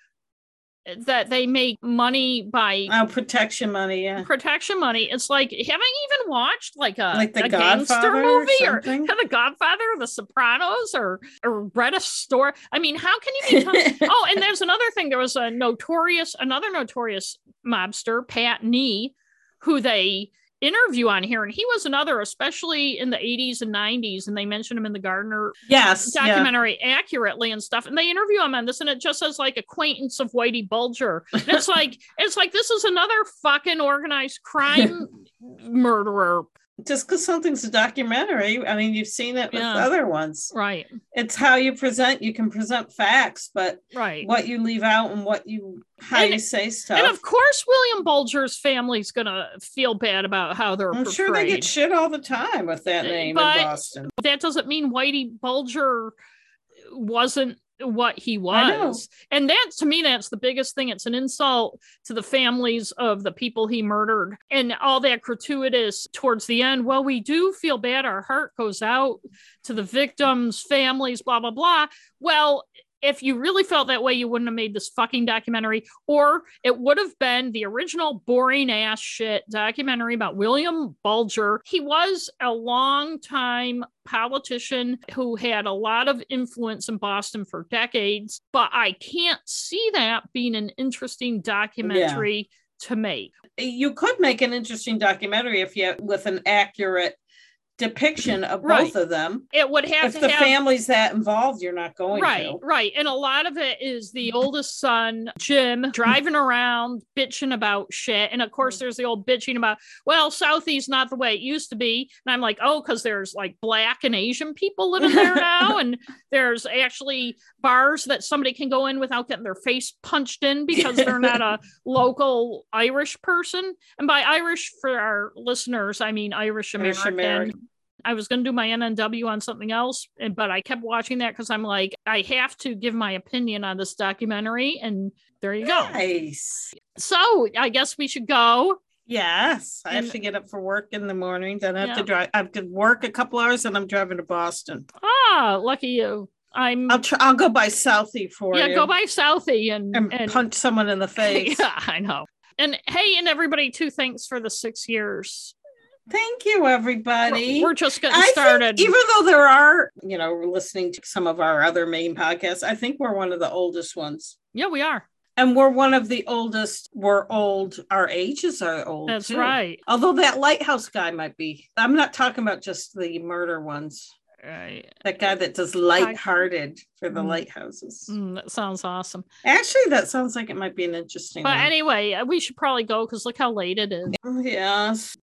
Speaker 1: that they make money by
Speaker 2: oh protection money yeah.
Speaker 1: Protection money. It's like haven't even watched like a like the a gangster movie or, or the godfather or the sopranos or or read a story? I mean how can you be oh and there's another thing. There was a notorious another notorious mobster pat nee who they interview on here and he was another especially in the 80s and 90s and they mentioned him in the gardner
Speaker 2: yes
Speaker 1: documentary yeah. accurately and stuff and they interview him on this and it just says like acquaintance of whitey bulger and it's like it's like this is another fucking organized crime murderer
Speaker 2: just because something's a documentary i mean you've seen it with yeah. other ones.
Speaker 1: Right.
Speaker 2: It's how you present you can present facts but
Speaker 1: right.
Speaker 2: what you leave out and what you how and, you say stuff.
Speaker 1: and of course william bulger's family's gonna feel bad about how they're i'm portrayed.
Speaker 2: sure they get shit all the time with that uh, name but in boston.
Speaker 1: that doesn't mean whitey bulger wasn't what he was. And that to me, that's the biggest thing. It's an insult to the families of the people he murdered and all that gratuitous towards the end. Well, we do feel bad. Our heart goes out to the victims' families, blah, blah, blah. Well, if you really felt that way, you wouldn't have made this fucking documentary, or it would have been the original boring ass shit documentary about William Bulger. He was a long time politician who had a lot of influence in Boston for decades, but I can't see that being an interesting documentary yeah. to make.
Speaker 2: You could make an interesting documentary if you with an accurate depiction of
Speaker 1: Right.
Speaker 2: both of them.
Speaker 1: It would have
Speaker 2: If
Speaker 1: to
Speaker 2: the
Speaker 1: have
Speaker 2: family's that involved, you're not going
Speaker 1: right,
Speaker 2: to.
Speaker 1: right. And a lot of it is the oldest son, Jim, driving around bitching about shit. And of course,
Speaker 2: Mm.
Speaker 1: there's the old bitching about, well, Southie's not the way it used to be. And I'm like, oh, because there's like black and Asian people living there now. and there's actually bars that somebody can go in without getting their face punched in because they're not a local Irish person. And by Irish, for our listeners, I mean Irish American. I was going to do my NNW on something else, and- but I kept watching that because I'm like, I have to give my opinion on this documentary. And there you go.
Speaker 2: Nice.
Speaker 1: So I guess we should go.
Speaker 2: Yes, I have to get up for work in the morning. Then I have
Speaker 1: Yeah.
Speaker 2: to drive. I have to work a couple hours, and I'm driving to Boston.
Speaker 1: Ah, lucky you. I'm,
Speaker 2: I'll try. I'll go by Southie for
Speaker 1: yeah,
Speaker 2: you.
Speaker 1: go by Southie and,
Speaker 2: and,
Speaker 1: and
Speaker 2: punch someone in the face.
Speaker 1: yeah, I know. And hey, and everybody too, thanks for the six years.
Speaker 2: Thank you, everybody.
Speaker 1: We're just getting
Speaker 2: I
Speaker 1: started.
Speaker 2: even though there are, you know, we're listening to some of our other main podcasts, I think we're one of the oldest ones.
Speaker 1: yeah, we are.
Speaker 2: And we're one of the oldest. We're old. Our ages are old.
Speaker 1: That's
Speaker 2: too.
Speaker 1: right.
Speaker 2: Although that lighthouse guy might be. I'm not talking about just the murder ones.
Speaker 1: Right.
Speaker 2: That guy that does lighthearted for the
Speaker 1: Mm.
Speaker 2: lighthouses.
Speaker 1: Mm, that sounds awesome.
Speaker 2: Actually, that sounds like it might be an interesting
Speaker 1: But
Speaker 2: one.
Speaker 1: anyway, uh, we should probably go because look how late it is.
Speaker 2: Yes.